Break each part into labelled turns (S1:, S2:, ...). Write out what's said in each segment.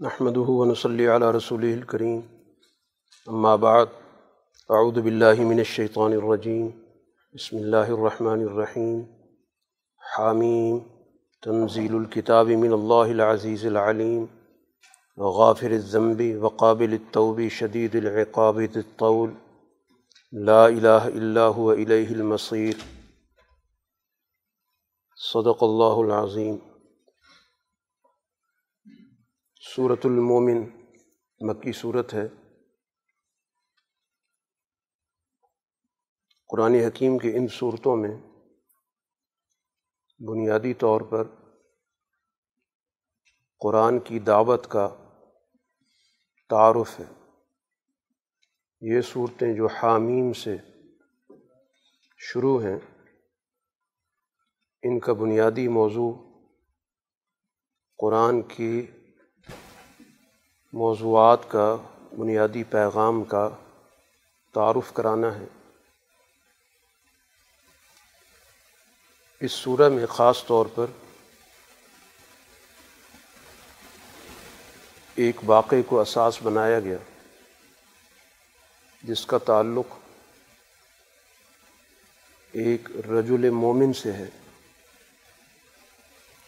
S1: نحمده ونصلي على رسوله الكريم أما بعد أعوذ بالله من الشيطان الرجيم بسم الله الرحمن الرحيم حاميم تنزيل الكتاب من الله العزيز العليم غافر الذنب وقابل التوب شديد العقاب الطول. لا إله إلا هو إليه المصير صدق الله العظيم صورت المومن، مکی صورت ہے۔ قرآن حکیم کے ان صورتوں میں بنیادی طور پر قرآن کی دعوت کا تعارف ہے۔ یہ صورتیں جو حامیم سے شروع ہیں، ان کا بنیادی موضوع قرآن کی موضوعات کا، بنیادی پیغام کا تعارف کرانا ہے۔ اس سورہ میں خاص طور پر ایک واقعے کو اساس بنایا گیا، جس کا تعلق ایک رجل مومن سے ہے،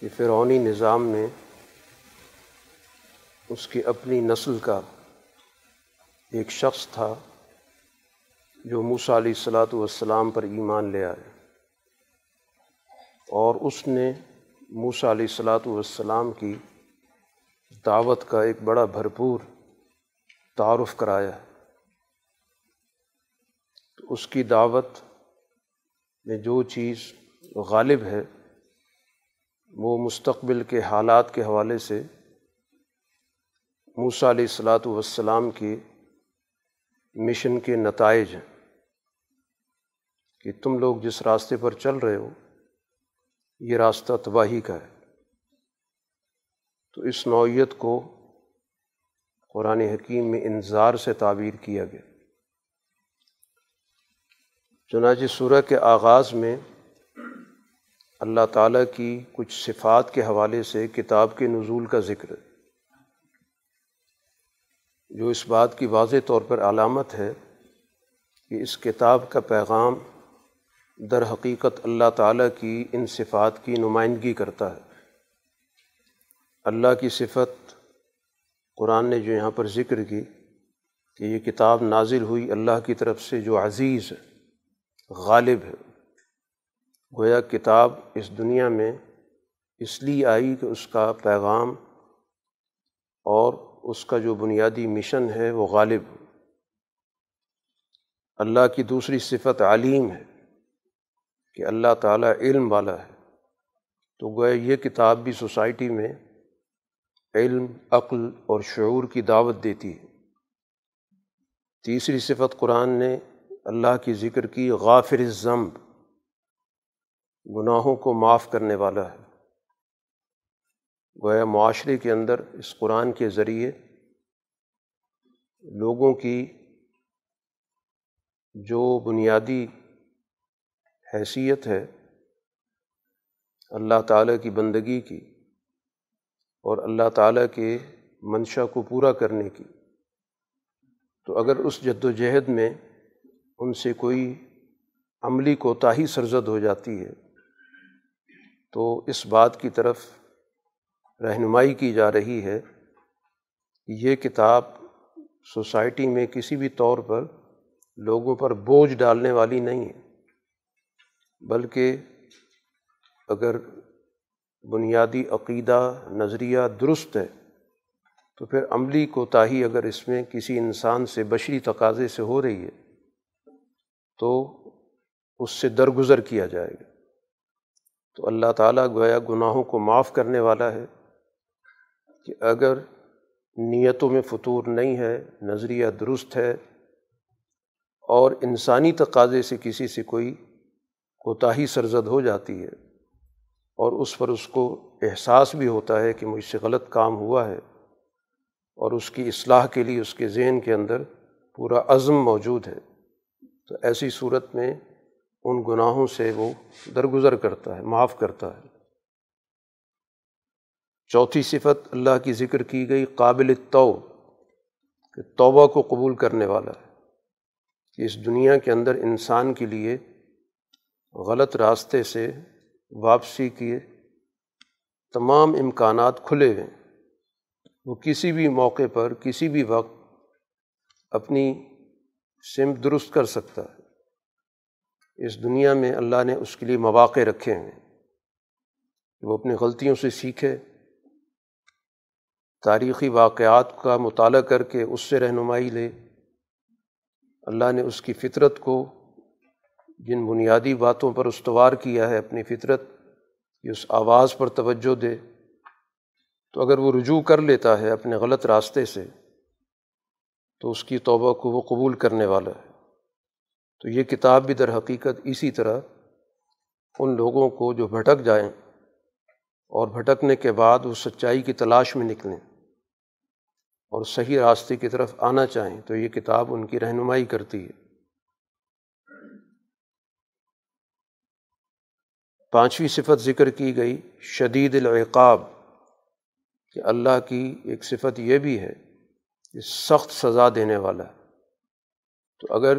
S1: کہ فرعونی نظام میں اس کی اپنی نسل کا ایک شخص تھا جو موسیٰ علیہ الصلاۃ والسلام پر ایمان لے آئے اور اس نے موسیٰ علیہ الصلاۃ والسلام کی دعوت کا ایک بڑا بھرپور تعارف کرایا۔ تو اس کی دعوت میں جو چیز غالب ہے وہ مستقبل کے حالات کے حوالے سے موسیٰ علیہ الصلاۃ والسلام کے مشن کے نتائج ہیں کہ تم لوگ جس راستے پر چل رہے ہو، یہ راستہ تباہی کا ہے۔ تو اس نوعیت کو قرآن حکیم میں انظار سے تعبیر کیا گیا۔ چنانچہ سورہ کے آغاز میں اللہ تعالیٰ کی کچھ صفات کے حوالے سے کتاب کے نزول کا ذکر ہے۔ جو اس بات کی واضح طور پر علامت ہے کہ اس کتاب کا پیغام در حقیقت اللہ تعالیٰ کی ان صفات کی نمائندگی کرتا ہے۔ اللہ کی صفت قرآن نے جو یہاں پر ذکر کی کہ یہ کتاب نازل ہوئی اللہ کی طرف سے جو عزیز ہے غالب ہے۔ گویا کتاب اس دنیا میں اس لیے آئی کہ اس کا پیغام اور اس کا جو بنیادی مشن ہے وہ غالب۔ اللہ کی دوسری صفت علیم ہے کہ اللہ تعالیٰ علم والا ہے۔ تو گویا یہ کتاب بھی سوسائٹی میں علم، عقل اور شعور کی دعوت دیتی ہے۔ تیسری صفت قرآن نے اللہ کی ذکر کی غافر ضمب گناہوں کو معاف کرنے والا ہے۔ گویا معاشرے کے اندر اس قرآن کے ذریعے لوگوں کی جو بنیادی حیثیت ہے، اللہ تعالیٰ کی بندگی کی اور اللہ تعالیٰ کے منشا کو پورا کرنے کی۔ تو اگر اس جد و جہد میں ان سے کوئی عملی کوتاہی سرزد ہو جاتی ہے، تو اس بات کی طرف رہنمائی کی جا رہی ہے، یہ کتاب سوسائٹی میں کسی بھی طور پر لوگوں پر بوجھ ڈالنے والی نہیں ہے۔ بلکہ اگر بنیادی عقیدہ، نظریہ درست ہے، تو پھر عملی کوتاہی اگر اس میں کسی انسان سے بشری تقاضے سے ہو رہی ہے، تو اس سے درگزر کیا جائے گا۔ تو اللہ تعالیٰ گویا گناہوں کو معاف کرنے والا ہے۔ کہ اگر نیتوں میں فطور نہیں ہے، نظریہ درست ہے اور انسانی تقاضے سے کسی سے کوئی کوتاہی سرزد ہو جاتی ہے اور اس پر اس کو احساس بھی ہوتا ہے کہ مجھ سے غلط کام ہوا ہے اور اس کی اصلاح کے لیے اس کے ذہن کے اندر پورا عزم موجود ہے، تو ایسی صورت میں ان گناہوں سے وہ درگزر کرتا ہے، معاف کرتا ہے۔ چوتھی صفت اللہ کی ذکر کی گئی، قابل تو کہ توبہ کو قبول کرنے والا ہے۔ کہ اس دنیا کے اندر انسان کے لیے غلط راستے سے واپسی کیے تمام امکانات کھلے ہوئے وہ کسی بھی موقع پر، کسی بھی وقت اپنی سمت درست کر سکتا ہے۔ اس دنیا میں اللہ نے اس کے لیے مواقع رکھے ہیں۔ وہ اپنی غلطیوں سے سیکھے۔ تاریخی واقعات کا مطالعہ کر کے اس سے رہنمائی لے۔ اللہ نے اس کی فطرت کو جن بنیادی باتوں پر استوار کیا ہے اپنی فطرت کہ اس آواز پر توجہ دے۔ تو اگر وہ رجوع کر لیتا ہے اپنے غلط راستے سے، تو اس کی توبہ کو وہ قبول کرنے والا ہے۔ تو یہ کتاب بھی در حقیقت اسی طرح ان لوگوں کو جو بھٹک جائیں اور بھٹکنے کے بعد وہ سچائی کی تلاش میں نکلیں۔ اور صحیح راستے کی طرف آنا چاہیں تو یہ کتاب ان کی رہنمائی کرتی ہے۔ پانچویں صفت ذکر کی گئی، شدید العقاب، کہ اللہ کی ایک صفت یہ بھی ہے کہ سخت سزا دینے والا ہے۔ تو اگر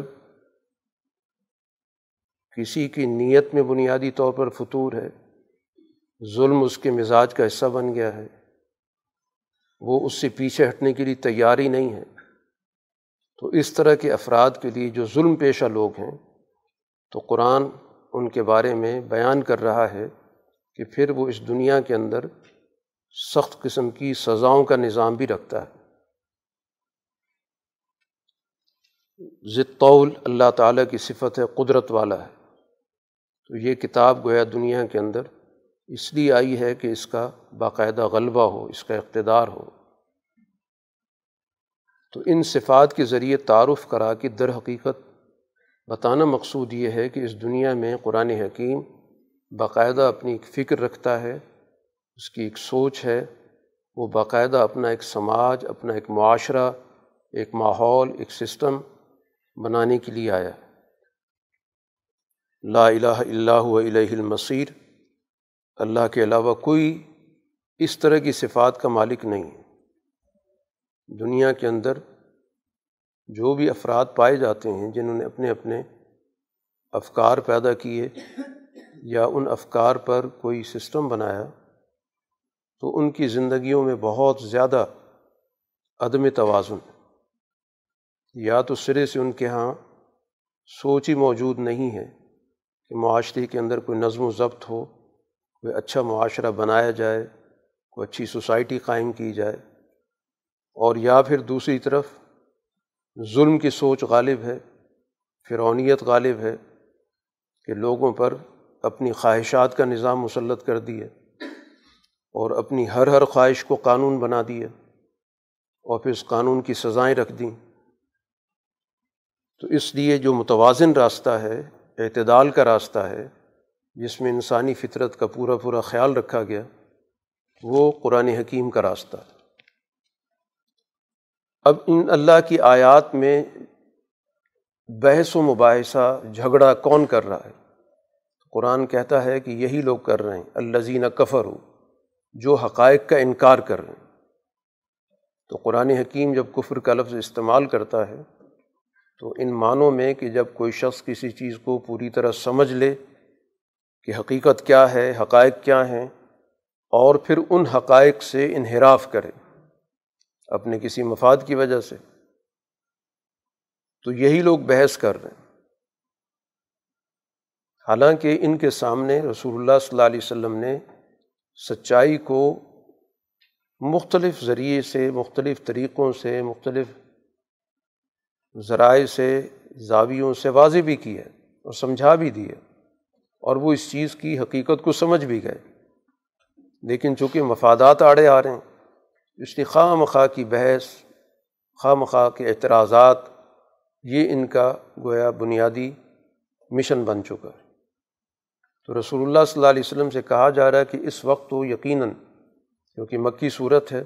S1: کسی کی نیت میں بنیادی طور پر فطور ہے، ظلم اس کے مزاج کا حصہ بن گیا ہے وہ اس سے پیچھے ہٹنے کے لیے تیاری نہیں ہے تو اس طرح کے افراد کے لیے جو ظلم پیشہ لوگ ہیں، تو قرآن ان کے بارے میں بیان کر رہا ہے کہ پھر وہ اس دنیا کے اندر سخت قسم کی سزاؤں کا نظام بھی رکھتا ہے۔ ضطول اللہ تعالیٰ کی صفت ہے، قدرت والا ہے۔ تو یہ کتاب گویا دنیا کے اندر اس لیے آئی ہے کہ اس کا باقاعدہ غلبہ ہو، اس کا اقتدار ہو۔ تو ان صفات کے ذریعے تعارف کرا کہ در حقیقت بتانا مقصود یہ ہے کہ اس دنیا میں قرآن حکیم باقاعدہ اپنی ایک فکر رکھتا ہے، اس کی ایک سوچ ہے، وہ باقاعدہ اپنا ایک سماج، اپنا ایک معاشرہ، ایک ماحول، ایک سسٹم بنانے کے لیے آیا۔ لا الہ اللہ الہ المصیر۔ اللہ کے علاوہ کوئی اس طرح کی صفات کا مالک نہیں ہے۔ دنیا کے اندر جو بھی افراد پائے جاتے ہیں، جنہوں نے اپنے اپنے افکار پیدا کیے یا ان افکار پر کوئی سسٹم بنایا، تو ان کی زندگیوں میں بہت زیادہ عدم توازن یا تو سرے سے ان کے یہاں سوچ ہی موجود نہیں ہے کہ معاشرے کے اندر کوئی نظم و ضبط ہو کوئی اچھا معاشرہ بنایا جائے، کوئی اچھی سوسائٹی قائم کی جائے اور یا پھر دوسری طرف ظلم کی سوچ غالب ہے فرونیت غالب ہے کہ لوگوں پر اپنی خواہشات کا نظام مسلط کر دیے اور اپنی ہر ہر خواہش کو قانون بنا دیا اور پھر اس قانون کی سزائیں رکھ دیں۔ تو اس لیے جو متوازن راستہ ہے، اعتدال کا راستہ ہے جس میں انسانی فطرت کا پورا پورا خیال رکھا گیا، وہ قرآن حکیم کا راستہ ہے۔ اب ان اللہ کی آیات میں بحث و مباحثہ، جھگڑا کون کر رہا ہے؟ قرآن کہتا ہے کہ یہی لوگ کر رہے ہیں الزین کفر ہو جو حقائق کا انکار کر رہے ہیں۔ تو قرآن حکیم جب کفر کا لفظ استعمال کرتا ہے، تو ان معنوں میں کہ جب کوئی شخص کسی چیز کو پوری طرح سمجھ لے کہ حقیقت کیا ہے، حقائق کیا ہیں، اور پھر ان حقائق سے انحراف کرے اپنے کسی مفاد کی وجہ سے۔ تو یہی لوگ بحث کر رہے ہیں۔ حالانکہ ان کے سامنے رسول اللہ صلی اللہ علیہ وسلم نے سچائی کو مختلف ذریعے سے، مختلف طریقوں سے، مختلف ذرائع سے، زاویوں سے واضح بھی کی ہے اور سمجھا بھی دی ہے۔ اور وہ اس چیز کی حقیقت کو سمجھ بھی گئے۔ لیکن چونکہ مفادات آڑے آ رہے ہیں، اس لیے خواہ مخواہ کی بحث خواہ مخواہ کے اعتراضات، یہ ان کا گویا بنیادی مشن بن چکا ہے۔ تو رسول اللہ صلی اللہ علیہ وسلم سے کہا جا رہا ہے کہ اس وقت تو یقیناً، کیونکہ مکی صورت ہے،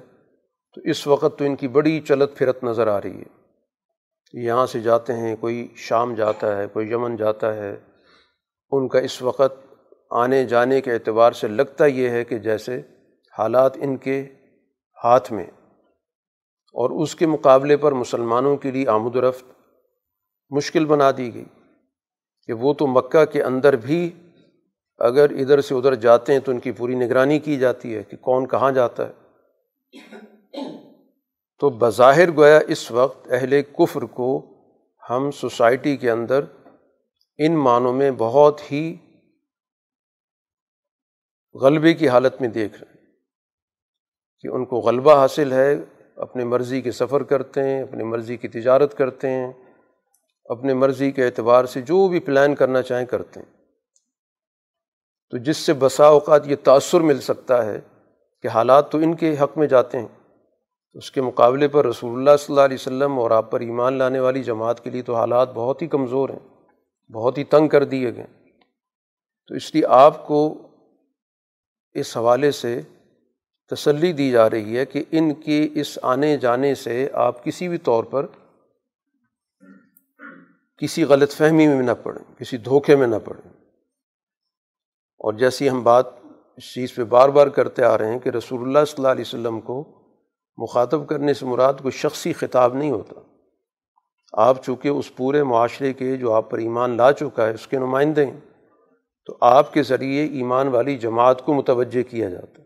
S1: تو اس وقت تو ان کی بڑی چلت پھرت نظر آ رہی ہے۔ یہاں سے جاتے ہیں، کوئی شام جاتا ہے، کوئی یمن جاتا ہے ان کا اس وقت آنے جانے کے اعتبار سے لگتا یہ ہے کہ جیسے حالات ان کے ہاتھ میں اور اس کے مقابلے پر مسلمانوں کے لیے آمد و رفت مشکل بنا دی گئی کہ وہ تو مکہ کے اندر بھی اگر ادھر سے ادھر جاتے ہیں تو ان کی پوری نگرانی کی جاتی ہے کہ کون کہاں جاتا ہے۔ تو بظاہر گویا اس وقت اہل کفر کو ہم سوسائٹی کے اندر ان معنوں میں بہت ہی غلبے کی حالت میں دیکھ رہے ہیں کہ ان کو غلبہ حاصل ہے، اپنے مرضی کے سفر کرتے ہیں اپنی مرضی کی تجارت کرتے ہیں، اپنے مرضی کے اعتبار سے جو بھی پلان کرنا چاہیں کرتے ہیں۔ تو جس سے بسا اوقات یہ تأثر مل سکتا ہے کہ حالات تو ان کے حق میں جاتے ہیں، اس کے مقابلے پر رسول اللہ صلی اللہ علیہ وسلم اور آپ پر ایمان لانے والی جماعت کے لیے تو حالات بہت ہی کمزور ہیں۔ بہت ہی تنگ کر دیے گئے۔ تو اس لیے آپ کو اس حوالے سے تسلی دی جا رہی ہے کہ ان کے اس آنے جانے سے آپ کسی بھی طور پر کسی غلط فہمی میں نہ پڑیں، کسی دھوکے میں نہ پڑیں۔ اور جیسی ہم بات اس چیز پہ بار بار کرتے آ رہے ہیں کہ رسول اللہ صلی اللہ علیہ وسلم کو مخاطب کرنے سے مراد کوئی شخصی خطاب نہیں ہوتا۔ آپ چونکہ اس پورے معاشرے کے جو آپ پر ایمان لا چکا ہے، اس کے نمائندے ہیں، تو آپ کے ذریعے ایمان والی جماعت کو متوجہ کیا جاتا ہے۔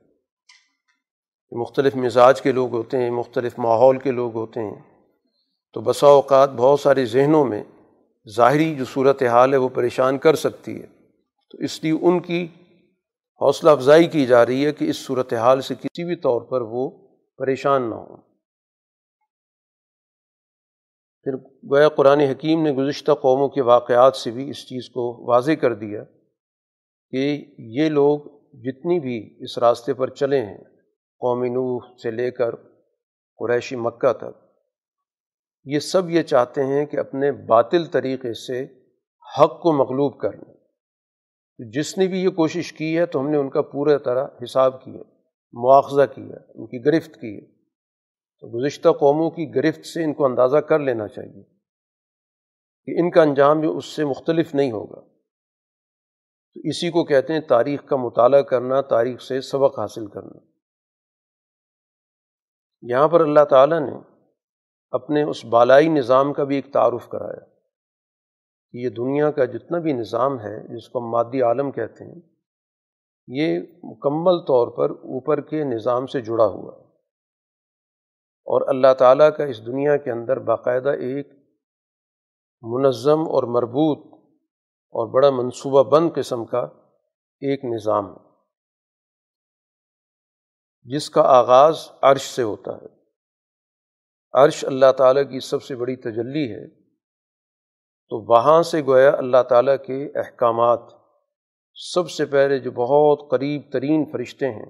S1: مختلف مزاج کے لوگ ہوتے ہیں، مختلف ماحول کے لوگ ہوتے ہیں۔ تو بسا اوقات بہت سارے ذہنوں میں ظاہری جو صورت حال ہے، وہ پریشان کر سکتی ہے۔ تو اس لیے ان کی حوصلہ افزائی کی جا رہی ہے کہ اس صورت حال سے کسی بھی طور پر وہ پریشان نہ ہوں۔ پھر گویا قرآن حکیم نے گزشتہ قوموں کے واقعات سے بھی اس چیز کو واضح کر دیا کہ یہ لوگ جتنی بھی اس راستے پر چلے ہیں قومی نوح سے لے کر قریشی مکہ تک، یہ سب یہ چاہتے ہیں کہ اپنے باطل طریقے سے حق کو مغلوب کر لیں۔ جس نے بھی یہ کوشش کی ہے تو ہم نے ان کا پورا طرح حساب کیا، مواخذہ کیا، ان کی گرفت کی۔ ہے تو گزشتہ قوموں کی گرفت سے ان کو اندازہ کر لینا چاہیے کہ ان کا انجام جو اس سے مختلف نہیں ہوگا۔ تو اسی کو کہتے ہیں تاریخ کا مطالعہ کرنا، تاریخ سے سبق حاصل کرنا۔ یہاں پر اللہ تعالیٰ نے اپنے اس بالائی نظام کا بھی ایک تعارف کرایا کہ یہ دنیا کا جتنا بھی نظام ہے، جس کو ہم مادی عالم کہتے ہیں، یہ مکمل طور پر اوپر کے نظام سے جڑا ہوا ہے۔ اور اللہ تعالیٰ کا اس دنیا کے اندر باقاعدہ ایک منظم اور مربوط اور بڑا منصوبہ بند قسم کا ایک نظام ہے، جس کا آغاز عرش سے ہوتا ہے۔ عرش اللہ تعالیٰ کی سب سے بڑی تجلی ہے۔ تو وہاں سے گویا اللہ تعالیٰ کے احکامات، سب سے پہلے جو بہت قریب ترین فرشتے ہیں،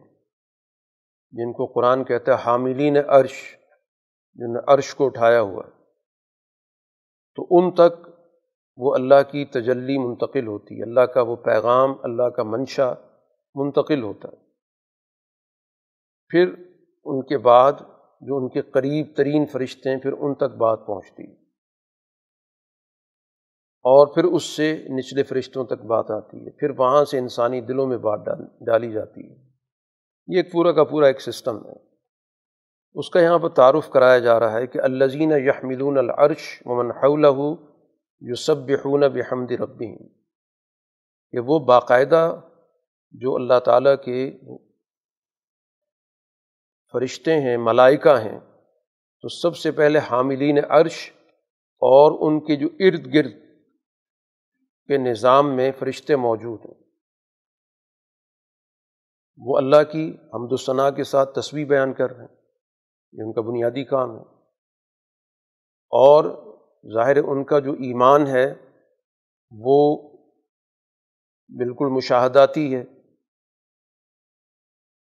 S1: جن کو قرآن کہتا ہے حاملین عرش جن نے عرش کو اٹھایا ہوا ہے، تو ان تک وہ اللہ کی تجلی منتقل ہوتی ہے، اللہ کا وہ پیغام، اللہ کا منشا منتقل ہوتا ہے۔ پھر ان کے بعد جو ان کے قریب ترین فرشتے ہیں، پھر ان تک بات پہنچتی اور پھر اس سے نچلے فرشتوں تک بات آتی ہے۔ پھر وہاں سے انسانی دلوں میں بات ڈال ڈالی جاتی ہے۔ یہ ایک پورا کا پورا ایک سسٹم ہے۔ اس کا یہاں پر تعارف کرایا جا رہا ہے کہ الزین یحملون العرش ومن حولہ یو سب بحمد ربی کہ وہ باقاعدہ جو اللہ تعالیٰ کے فرشتے ہیں، ملائکہ ہیں، تو سب سے پہلے حاملین عرش اور ان کے جو ارد گرد کے نظام میں فرشتے موجود ہیں۔ وہ اللہ کی حمد ثناء کے ساتھ تصویر بیان کر رہے ہیں۔ یہ ان کا بنیادی کام ہے۔ اور ظاہر ان کا جو ایمان ہے، وہ بالکل مشاہداتی ہے۔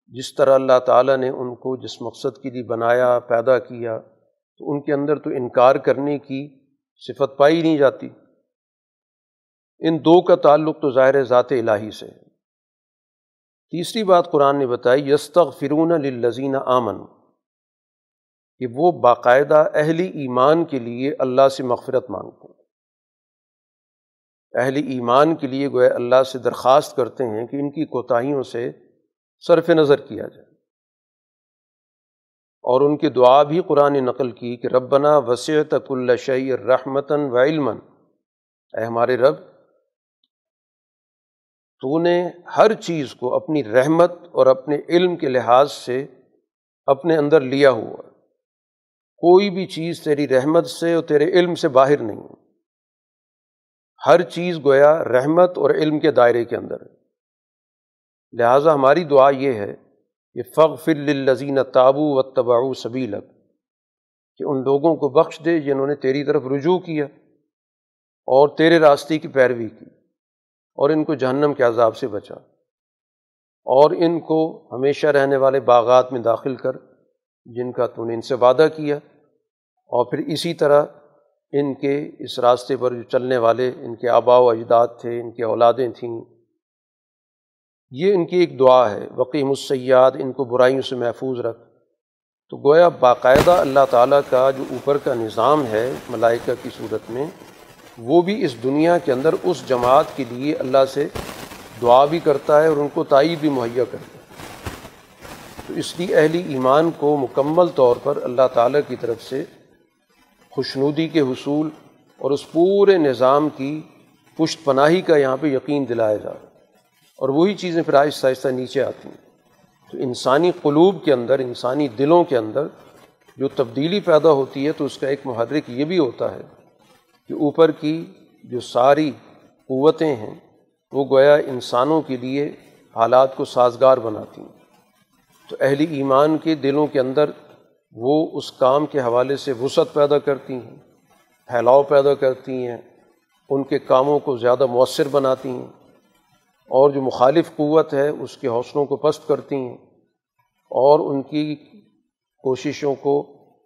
S1: جس طرح اللہ تعالیٰ نے ان کو جس مقصد کے لیے بنایا، پیدا کیا، تو ان کے اندر تو انکار کرنے کی صفت پائی نہیں جاتی۔ ان دو کا تعلق تو ظاہر ذات الہی سے ہے۔ تیسری بات قرآن نے بتائی یستغ فرون للذین آمن کہ وہ باقاعدہ اہل ایمان کے لیے اللہ سے مغفرت مانگتے ہیں۔ اہل ایمان کے لیے گوئے اللہ سے درخواست کرتے ہیں کہ ان کی کوتاہیوں سے صرف نظر کیا جائے۔ اور ان کی دعا بھی قرآن نقل کی کہ ربنا وسیع تک الشعی رحمتاً و علمن اے ہمارے رب، تو نے ہر چیز کو اپنی رحمت اور اپنے علم کے لحاظ سے اپنے اندر لیا ہوا کوئی بھی چیز تیری رحمت سے اور تیرے علم سے باہر نہیں۔ ہر چیز گویا رحمت اور علم کے دائرے کے اندر ہے۔ لہٰذا ہماری دعا یہ ہے کہ فغ فلزین تابو و تباؤ سبیلک، کہ ان لوگوں کو بخش دے جنہوں نے تیری طرف رجوع کیا اور تیرے راستے کی پیروی کی اور ان کو جہنم کے عذاب سے بچا اور ان کو ہمیشہ رہنے والے باغات میں داخل کر جن کا تو نے ان سے وعدہ کیا اور پھر اسی طرح ان کے اس راستے پر جو چلنے والے، ان کے آبا و اجداد تھے، ان کے اولادیں تھیں، یہ ان کی ایک دعا ہے وقیم السیاد ان کو برائیوں سے محفوظ رکھ۔ تو گویا باقاعدہ اللہ تعالیٰ کا جو اوپر کا نظام ہے ملائکہ کی صورت میں، وہ بھی اس دنیا کے اندر اس جماعت کے لیے اللہ سے دعا بھی کرتا ہے اور ان کو تائید بھی مہیا کرتا ہے۔ تو اس لیے اہلی ایمان کو مکمل طور پر اللہ تعالیٰ کی طرف سے خوشنودی کے حصول اور اس پورے نظام کی پشت پناہی کا یہاں پہ یقین دلایا جا رہا اور وہی چیزیں پھر آہستہ آہستہ نیچے آتی ہیں۔ تو انسانی قلوب کے اندر، انسانی دلوں کے اندر جو تبدیلی پیدا ہوتی ہے تو اس کا ایک محرک یہ بھی ہوتا ہے کہ اوپر کی جو ساری قوتیں ہیں، وہ گویا انسانوں کے لیے حالات کو سازگار بناتی ہیں۔ تو اہلی ایمان کے دلوں کے اندر وہ اس کام کے حوالے سے وسعت پیدا کرتی ہیں، پھیلاؤ پیدا کرتی ہیں، ان کے کاموں کو زیادہ مؤثر بناتی ہیں اور جو مخالف قوت ہے اس کے حوصلوں کو پست کرتی ہیں اور ان کی کوششوں کو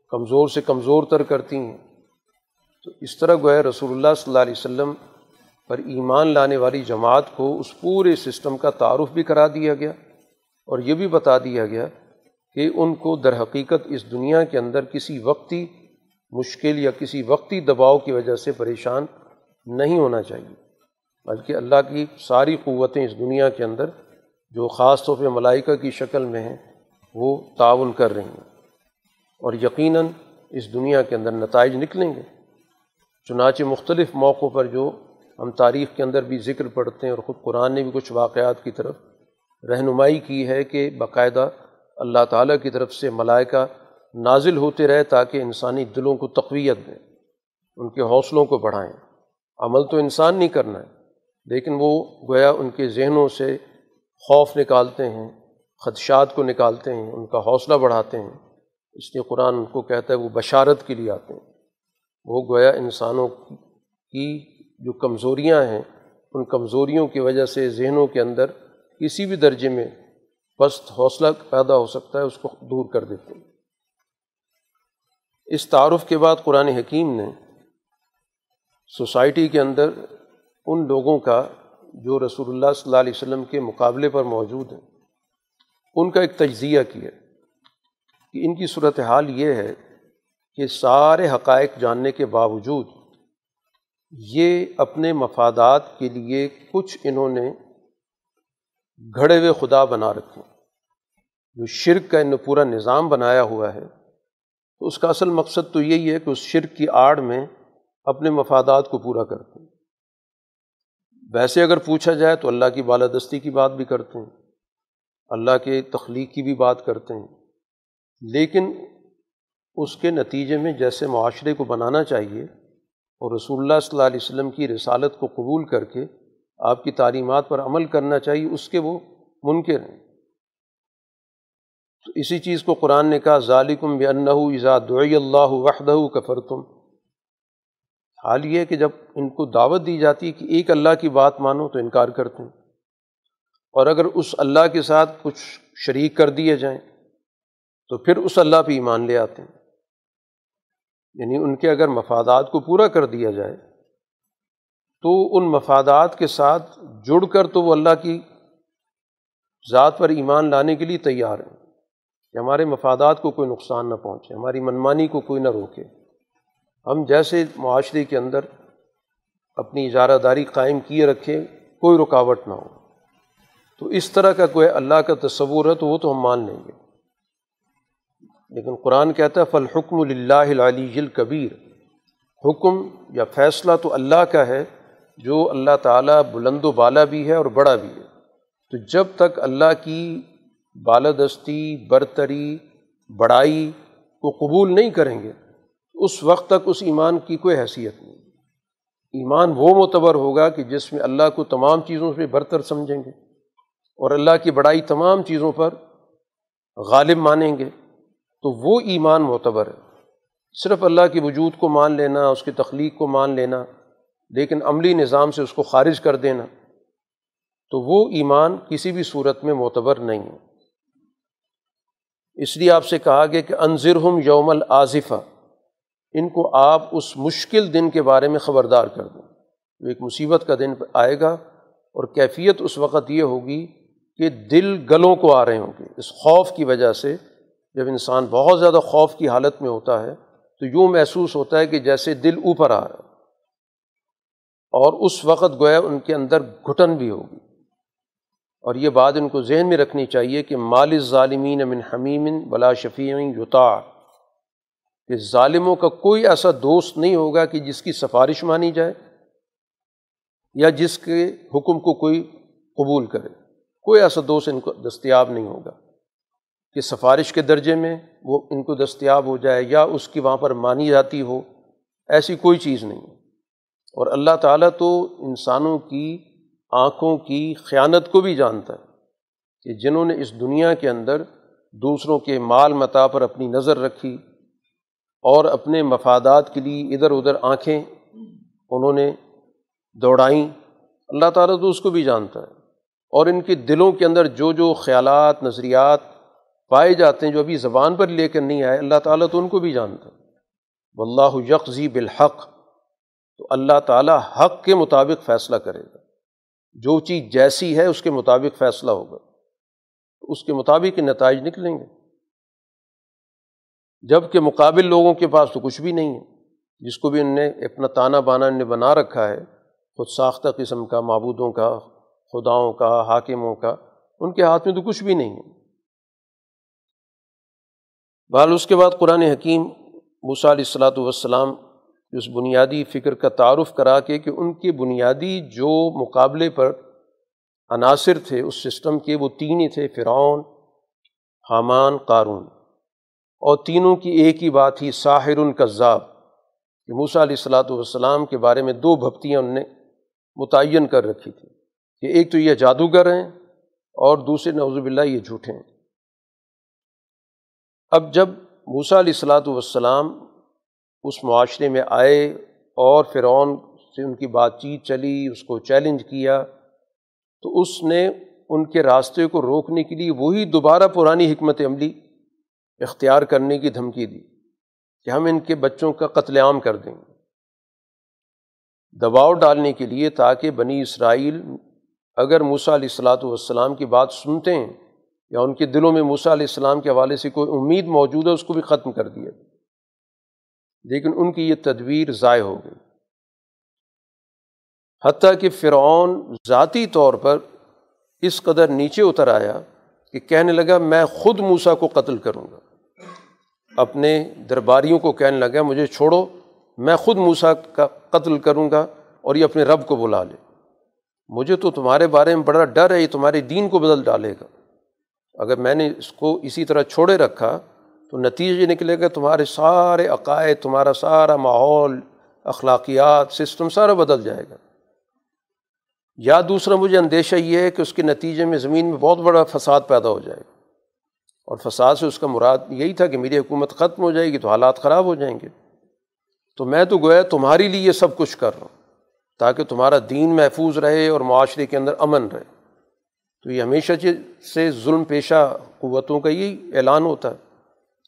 S1: کمزور سے کمزور تر کرتی ہیں۔ تو اس طرح گویا رسول اللہ صلی اللہ علیہ وسلم پر ایمان لانے والی جماعت کو اس پورے سسٹم کا تعارف بھی کرا دیا گیا۔ اور یہ بھی بتا دیا گیا کہ ان کو در حقیقت اس دنیا کے اندر کسی وقتی مشکل یا کسی وقتی دباؤ کی وجہ سے پریشان نہیں ہونا چاہیے، بلکہ اللہ کی ساری قوتیں اس دنیا کے اندر جو خاص طور پہ ملائکہ کی شکل میں ہیں، وہ تعاون کر رہی ہیں۔ اور یقیناً اس دنیا کے اندر نتائج نکلیں گے۔ چنانچہ مختلف موقعوں پر جو ہم تاریخ کے اندر بھی ذکر پڑھتے ہیں اور خود قرآن نے بھی کچھ واقعات کی طرف رہنمائی کی ہے کہ باقاعدہ اللہ تعالیٰ کی طرف سے ملائکہ نازل ہوتے رہے تاکہ انسانی دلوں کو تقویت دیں، ان کے حوصلوں کو بڑھائیں۔ عمل تو انسان نہیں کرنا ہے، لیکن وہ گویا ان کے ذہنوں سے خوف نکالتے ہیں، خدشات کو نکالتے ہیں، ان کا حوصلہ بڑھاتے ہیں۔ اس لیے قرآن ان کو کہتا ہے وہ بشارت کے لیے آتے ہیں۔ وہ گویا انسانوں کی جو کمزوریاں ہیں، ان کمزوریوں کی وجہ سے ذہنوں کے اندر کسی بھی درجے میں پست حوصلہ پیدا ہو سکتا ہے، اس کو دور کر دیتے ہیں۔ اس تعارف کے بعد قرآن حکیم نے سوسائٹی کے اندر ان لوگوں کا، جو رسول اللہ صلی اللہ علیہ وسلم کے مقابلے پر موجود ہیں، ان کا ایک تجزیہ کیا۔ کہ ان کی صورت حال یہ ہے کہ سارے حقائق جاننے کے باوجود یہ اپنے مفادات کے لیے کچھ انہوں نے گھڑے ہوئے خدا بنا رکھے جو شرک کا انہوں پورا نظام بنایا ہوا ہے، تو اس کا اصل مقصد تو یہی ہے کہ اس شرک کی آڑ میں اپنے مفادات کو پورا کرتے ہیں ویسے اگر پوچھا جائے تو اللہ کی بالادستی کی بات بھی کرتے ہیں، اللہ کے تخلیق کی بھی بات کرتے ہیں۔ لیکن اس کے نتیجے میں جیسے معاشرے کو بنانا چاہیے اور رسول اللہ صلی اللہ علیہ وسلم کی رسالت کو قبول کر کے آپ کی تعلیمات پر عمل کرنا چاہیے، اس کے وہ منکر ہیں۔ تو اسی چیز کو قرآن نے کہا ظالکم بنّا دعی اللہ وحدہ کفر تم حال یہ کہ جب ان کو دعوت دی جاتی ہے کہ ایک اللہ کی بات مانو تو انکار کرتے ہیں۔ اور اگر اس اللہ کے ساتھ کچھ شریک کر دیے جائیں تو پھر اس اللہ پہ ایمان لے آتے ہیں۔ یعنی ان کے اگر مفادات کو پورا کر دیا جائے تو ان مفادات کے ساتھ جڑ کر تو وہ اللہ کی ذات پر ایمان لانے کے لیے تیار ہیں کہ ہمارے مفادات کو کوئی نقصان نہ پہنچے، ہماری منمانی کو کوئی نہ روکے۔ ہم جیسے معاشرے کے اندر اپنی اجارہ داری قائم کیے رکھیں، کوئی رکاوٹ نہ ہو۔ تو اس طرح کا کوئی اللہ کا تصور ہے تو وہ تو ہم مان لیں گے۔ لیکن قرآن کہتا ہے فل حکم اللہ علی الکبیر حکم یا فیصلہ تو اللہ کا ہے جو اللہ تعالیٰ بلند و بالا بھی ہے اور بڑا بھی ہے۔ تو جب تک اللہ کی بالادستی، برتری، بڑائی کو قبول نہیں کریں گے، اس وقت تک اس ایمان کی کوئی حیثیت نہیں۔ ایمان وہ معتبر ہوگا کہ جس میں اللہ کو تمام چیزوں سے برتر سمجھیں گے اور اللہ کی بڑائی تمام چیزوں پر غالب مانیں گے، تو وہ ایمان معتبر ہے۔ صرف اللہ کے وجود کو مان لینا، اس کی تخلیق کو مان لینا لیکن عملی نظام سے اس کو خارج کر دینا، تو وہ ایمان کسی بھی صورت میں معتبر نہیں ہے۔ اس لیے آپ سے کہا گیا کہ انضر ہم یوم العظفہ ان کو آپ اس مشکل دن کے بارے میں خبردار کر دیں۔ جو ایک مصیبت کا دن آئے گا اور کیفیت اس وقت یہ ہوگی کہ دل گلوں کو آ رہے ہوں گے۔ اس خوف کی وجہ سے جب انسان بہت زیادہ خوف کی حالت میں ہوتا ہے، تو یوں محسوس ہوتا ہے کہ جیسے دل اوپر آ رہا ہے۔ اور اس وقت گویا ان کے اندر گھٹن بھی ہوگی۔ اور یہ بات ان کو ذہن میں رکھنی چاہیے کہ مال ظالمین امن حمیم بلا شفیع یوتا کہ ظالموں کا کوئی ایسا دوست نہیں ہوگا کہ جس کی سفارش مانی جائے یا جس کے حکم کو کوئی قبول کرے۔ کوئی ایسا دوست ان کو دستیاب نہیں ہوگا کہ سفارش کے درجے میں وہ ان کو دستیاب ہو جائے یا اس کی وہاں پر مانی جاتی ہو۔ ایسی کوئی چیز نہیں۔ اور اللہ تعالیٰ تو انسانوں کی آنکھوں کی خیانت کو بھی جانتا ہے کہ جنہوں نے اس دنیا کے اندر دوسروں کے مال متا پر اپنی نظر رکھی اور اپنے مفادات کے لیے ادھر ادھر آنکھیں انہوں نے دوڑائیں، اللہ تعالیٰ تو اس کو بھی جانتا ہے۔ اور ان کے دلوں کے اندر جو جو خیالات، نظریات پائے جاتے ہیں جو ابھی زبان پر لے کر نہیں آئے، اللہ تعالیٰ تو ان کو بھی جانتا ہے۔ واللہ یکزی بالحق۔ تو اللہ تعالیٰ حق کے مطابق فیصلہ کرے گا۔ جو چیز جیسی ہے، اس کے مطابق فیصلہ ہوگا۔ اس کے مطابق نتائج نکلیں گے۔ جبکہ مقابل لوگوں کے پاس تو کچھ بھی نہیں ہے۔ جس کو بھی ان نے اپنا تانا بانا ان نے بنا رکھا ہے، خود ساختہ قسم کا، معبودوں کا، خداؤں کا، حاکموں کا، ان کے ہاتھ میں تو کچھ بھی نہیں ہے۔ بال اس کے بعد قرآن حکیم موسیٰ علیہ السلاۃ والسلام اس بنیادی فکر کا تعارف کرا کے کہ ان کے بنیادی جو مقابلے پر عناصر تھے، اس سسٹم کے، وہ تین ہی تھے، فرعون، حامان، قارون۔ اور تینوں کی ایک ہی بات تھی، ساحر القذاب کہ موسیٰ علیہ السلاۃ والسلام کے بارے میں دو بھپتیاں ان نے متعین کر رکھی تھیں۔ کہ ایک تو یہ جادوگر ہیں اور دوسرے نوزب اللہ یہ جھوٹے ہیں۔ اب جب موسیٰ علیہ السلاۃ والسلام اس معاشرے میں آئے اور فرعون سے ان کی بات چیت چلی، اس کو چیلنج کیا۔ تو اس نے ان کے راستے کو روکنے کے لیے وہی دوبارہ پرانی حکمت عملی اختیار کرنے کی دھمکی دی کہ ہم ان کے بچوں کا قتل عام کر دیں۔ گے دباؤ ڈالنے کے لیے تاکہ بنی اسرائیل اگر موسیٰ علیہ السلاۃ والسلام کی بات سنتے ہیں یا ان کے دلوں میں موسیٰ علیہ السلام کے حوالے سے کوئی امید موجود ہے، اس کو بھی ختم کر دیا۔ لیکن ان کی یہ تدبیر ضائع ہو گئی۔ حتیٰ کہ فرعون ذاتی طور پر اس قدر نیچے اتر آیا کہ کہنے لگا، میں خود موسا کو قتل کروں گا۔ اپنے درباریوں کو کہنے لگا، مجھے چھوڑو، میں خود موسا کا قتل کروں گا اور یہ اپنے رب کو بلا لے۔ مجھے تو تمہارے بارے میں بڑا ڈر ہے، یہ تمہارے دین کو بدل ڈالے گا۔ اگر میں نے اس کو اسی طرح چھوڑے رکھا تو نتیجے نکلے گا، تمہارے سارے عقائد، تمہارا سارا ماحول، اخلاقیات سسٹم سارا بدل جائے گا۔ یا دوسرا مجھے اندیشہ یہ ہے کہ اس کے نتیجے میں زمین میں بہت بڑا فساد پیدا ہو جائے گا۔ اور فساد سے اس کا مراد یہی تھا کہ میری حکومت ختم ہو جائے گی تو حالات خراب ہو جائیں گے۔ تو میں تو گویا تمہارے لیے یہ سب کچھ کر رہا ہوں، تاکہ تمہارا دین محفوظ رہے اور معاشرے کے اندر امن رہے۔ تو یہ ہمیشہ سے ظلم پیشہ قوتوں کا یہی اعلان ہوتا ہے۔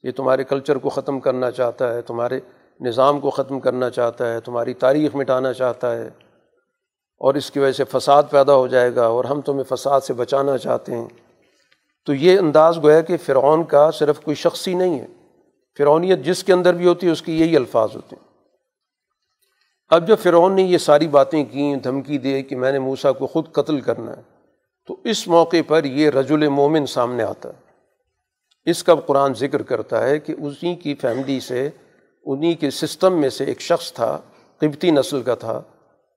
S1: یہ تمہارے کلچر کو ختم کرنا چاہتا ہے، تمہارے نظام کو ختم کرنا چاہتا ہے، تمہاری تاریخ مٹانا چاہتا ہے۔ اور اس کی وجہ سے فساد پیدا ہو جائے گا اور ہم تمہیں فساد سے بچانا چاہتے ہیں۔ تو یہ انداز گویا کہ فرعون کا صرف کوئی شخصی نہیں ہے۔ فرعونیت جس کے اندر بھی ہوتی ہے، اس کی یہی الفاظ ہوتے ہیں۔ اب جب فرعون نے یہ ساری باتیں کیں، دھمکی دے کہ میں نے موسا کو خود قتل کرنا ہے، تو اس موقع پر یہ رجل مومن سامنے آتا ہے۔ اس کا قرآن ذکر کرتا ہے کہ اسی کی فیملی سے انہیں کے سسٹم میں سے ایک شخص تھا قبتی نسل کا تھا۔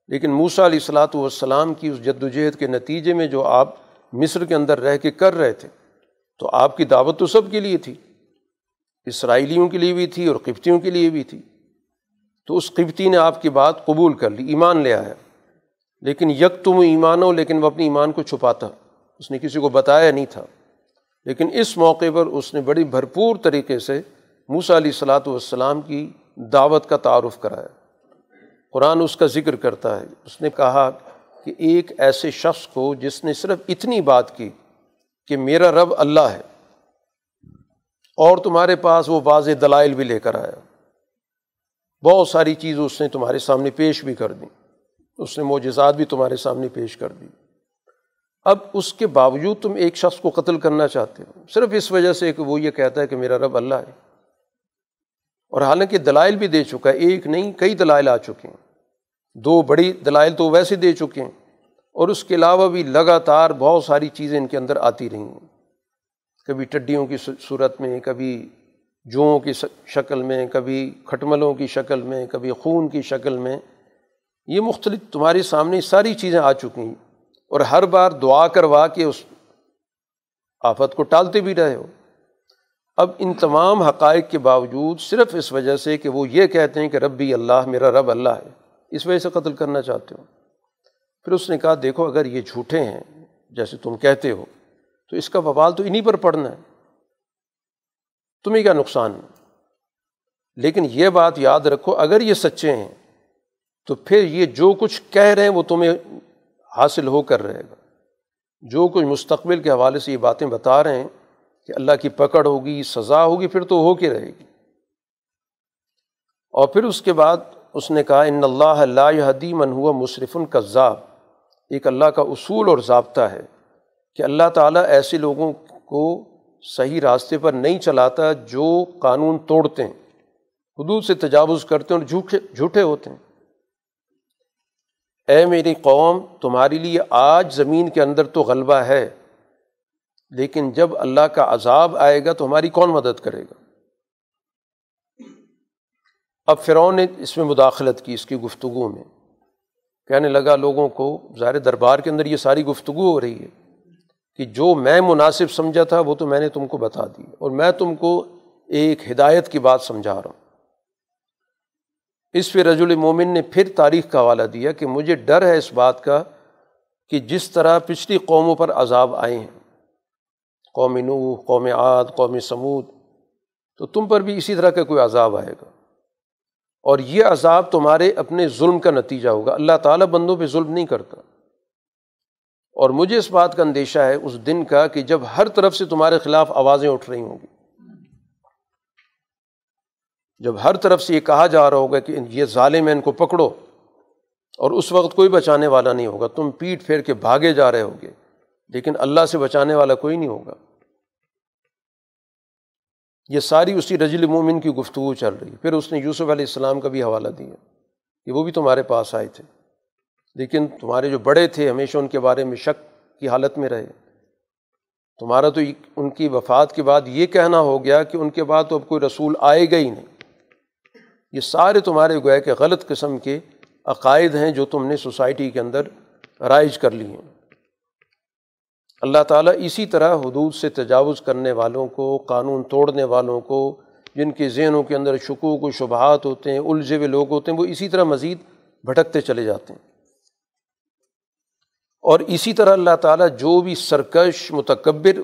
S1: لیکن موسا علیہ السلاۃ والسلام کی اس جد وجہد کے نتیجے میں جو آپ مصر کے اندر رہ کے کر رہے تھے، تو آپ کی دعوت تو سب کے لیے تھی۔ اسرائیلیوں کے لیے بھی تھی اور قبتیوں کے لیے بھی تھی۔ تو اس قبتی نے آپ کی بات قبول کر لی، ایمان لے آیا۔ لیکن یک تم ایمان ہو لیکن وہ اپنی ایمان کو چھپاتا۔ اس نے کسی کو بتایا نہیں تھا۔ لیکن اس موقع پر اس نے بڑی بھرپور طریقے سے موسا علیہ السلاۃ والسلام کی دعوت کا تعارف کرایا۔ قرآن اس کا ذکر کرتا ہے۔ اس نے کہا کہ ایک ایسے شخص کو جس نے صرف اتنی بات کی کہ میرا رب اللہ ہے اور تمہارے پاس وہ واضح دلائل بھی لے کر آیا۔ بہت ساری چیز اس نے تمہارے سامنے پیش بھی کر دیں۔ اس نے معجزات بھی تمہارے سامنے پیش کر دی۔ اب اس کے باوجود تم ایک شخص کو قتل کرنا چاہتے ہو۔ صرف اس وجہ سے کہ وہ یہ کہتا ہے کہ میرا رب اللہ ہے۔ اور حالانکہ دلائل بھی دے چکا ہے، ایک نہیں، کئی دلائل آ چکے ہیں۔ دو بڑی دلائل تو ویسے دے چکے ہیں۔ اور اس کے علاوہ بھی لگاتار بہت ساری چیزیں ان کے اندر آتی رہی ہیں۔ کبھی ٹڈیوں کی صورت میں، کبھی جوؤں کی شکل میں، کبھی کھٹملوں کی شکل میں، کبھی خون کی شکل میں۔ یہ مختلف تمہارے سامنے ساری چیزیں آ چکی ہیں۔ اور ہر بار دعا کروا کے اس آفت کو ٹالتے بھی رہے ہو۔ اب ان تمام حقائق کے باوجود صرف اس وجہ سے کہ وہ یہ کہتے ہیں کہ رب بھی اللہ، میرا رب اللہ ہے، اس وجہ سے قتل کرنا چاہتے ہو۔ پھر اس نے کہا، دیکھو، اگر یہ جھوٹے ہیں، جیسے تم کہتے ہو، تو اس کا بوال تو انہیں پر پڑنا ہے۔ تمہیں کیا نقصان؟ لیکن یہ بات یاد رکھو، اگر یہ سچے ہیں، تو پھر یہ جو کچھ کہہ رہے ہیں، وہ تمہیں حاصل ہو کر رہے گا۔ جو کچھ مستقبل کے حوالے سے یہ باتیں بتا رہے ہیں کہ اللہ کی پکڑ ہوگی، سزا ہوگی، پھر تو ہو کے رہے گی۔ اور پھر اس کے بعد اس نے کہا، ان اللہ اللہ حدی من ہوا مصرف القذاب ایک اللہ کا اصول اور ضابطہ ہے کہ اللہ تعالیٰ ایسے لوگوں کو صحیح راستے پر نہیں چلاتا جو قانون توڑتے ہیں، حدود سے تجاوز کرتے ہیں اور جھوٹے جھوٹے ہوتے ہیں۔ اے میری قوم تمہارے لیے آج زمین کے اندر تو غلبہ ہے، لیکن جب اللہ کا عذاب آئے گا تو ہماری کون مدد کرے گا؟ اب فرعون نے اس میں مداخلت کی، اس کی گفتگو میں۔ کہنے لگا لوگوں کو، ظاہر دربار کے اندر یہ ساری گفتگو ہو رہی ہے کہ جو میں مناسب سمجھا تھا، وہ تو میں نے تم کو بتا دی، اور میں تم کو ایک ہدایت کی بات سمجھا رہا ہوں۔ اس پہ رج المومن نے پھر تاریخ کا حوالہ دیا کہ مجھے ڈر ہے اس بات کا کہ جس طرح پچھلی قوموں پر عذاب آئے ہیں۔ قوم نو قوم عاد، قوم سمود تو تم پر بھی اسی طرح کا کوئی عذاب آئے گا۔ اور یہ عذاب تمہارے اپنے ظلم کا نتیجہ ہوگا۔ اللہ تعالیٰ بندوں پہ ظلم نہیں کرتا۔ اور مجھے اس بات کا اندیشہ ہے اس دن کا کہ جب ہر طرف سے تمہارے خلاف آوازیں اٹھ رہی ہوں گی جب ہر طرف سے یہ کہا جا رہا ہوگا کہ یہ ظالم ہے ان کو پکڑو، اور اس وقت کوئی بچانے والا نہیں ہوگا، تم پیٹ پھیر کے بھاگے جا رہے ہوگے، لیکن اللہ سے بچانے والا کوئی نہیں ہوگا۔ یہ ساری اسی رجل مومن کی گفتگو چل رہی پھر اس نے یوسف علیہ السلام کا بھی حوالہ دیا کہ وہ بھی تمہارے پاس آئے تھے۔ لیکن تمہارے جو بڑے تھے، ہمیشہ ان کے بارے میں شک کی حالت میں رہے۔ تمہارا تو ان کی وفات کے بعد یہ کہنا ہو گیا کہ ان کے بعد تو اب کوئی رسول آئے گا ہی نہیں۔ یہ سارے تمہارے گویا کہ غلط قسم کے عقائد ہیں جو تم نے سوسائٹی کے اندر رائج کر لی ہیں۔ اللہ تعالیٰ اسی طرح حدود سے تجاوز کرنے والوں کو، قانون توڑنے والوں کو، جن کے ذہنوں کے اندر شکوک و شبہات ہوتے ہیں، الجھے ہوئے لوگ ہوتے ہیں، وہ اسی طرح مزید بھٹکتے چلے جاتے ہیں۔ اور اسی طرح اللہ تعالیٰ جو بھی سرکش، متکبر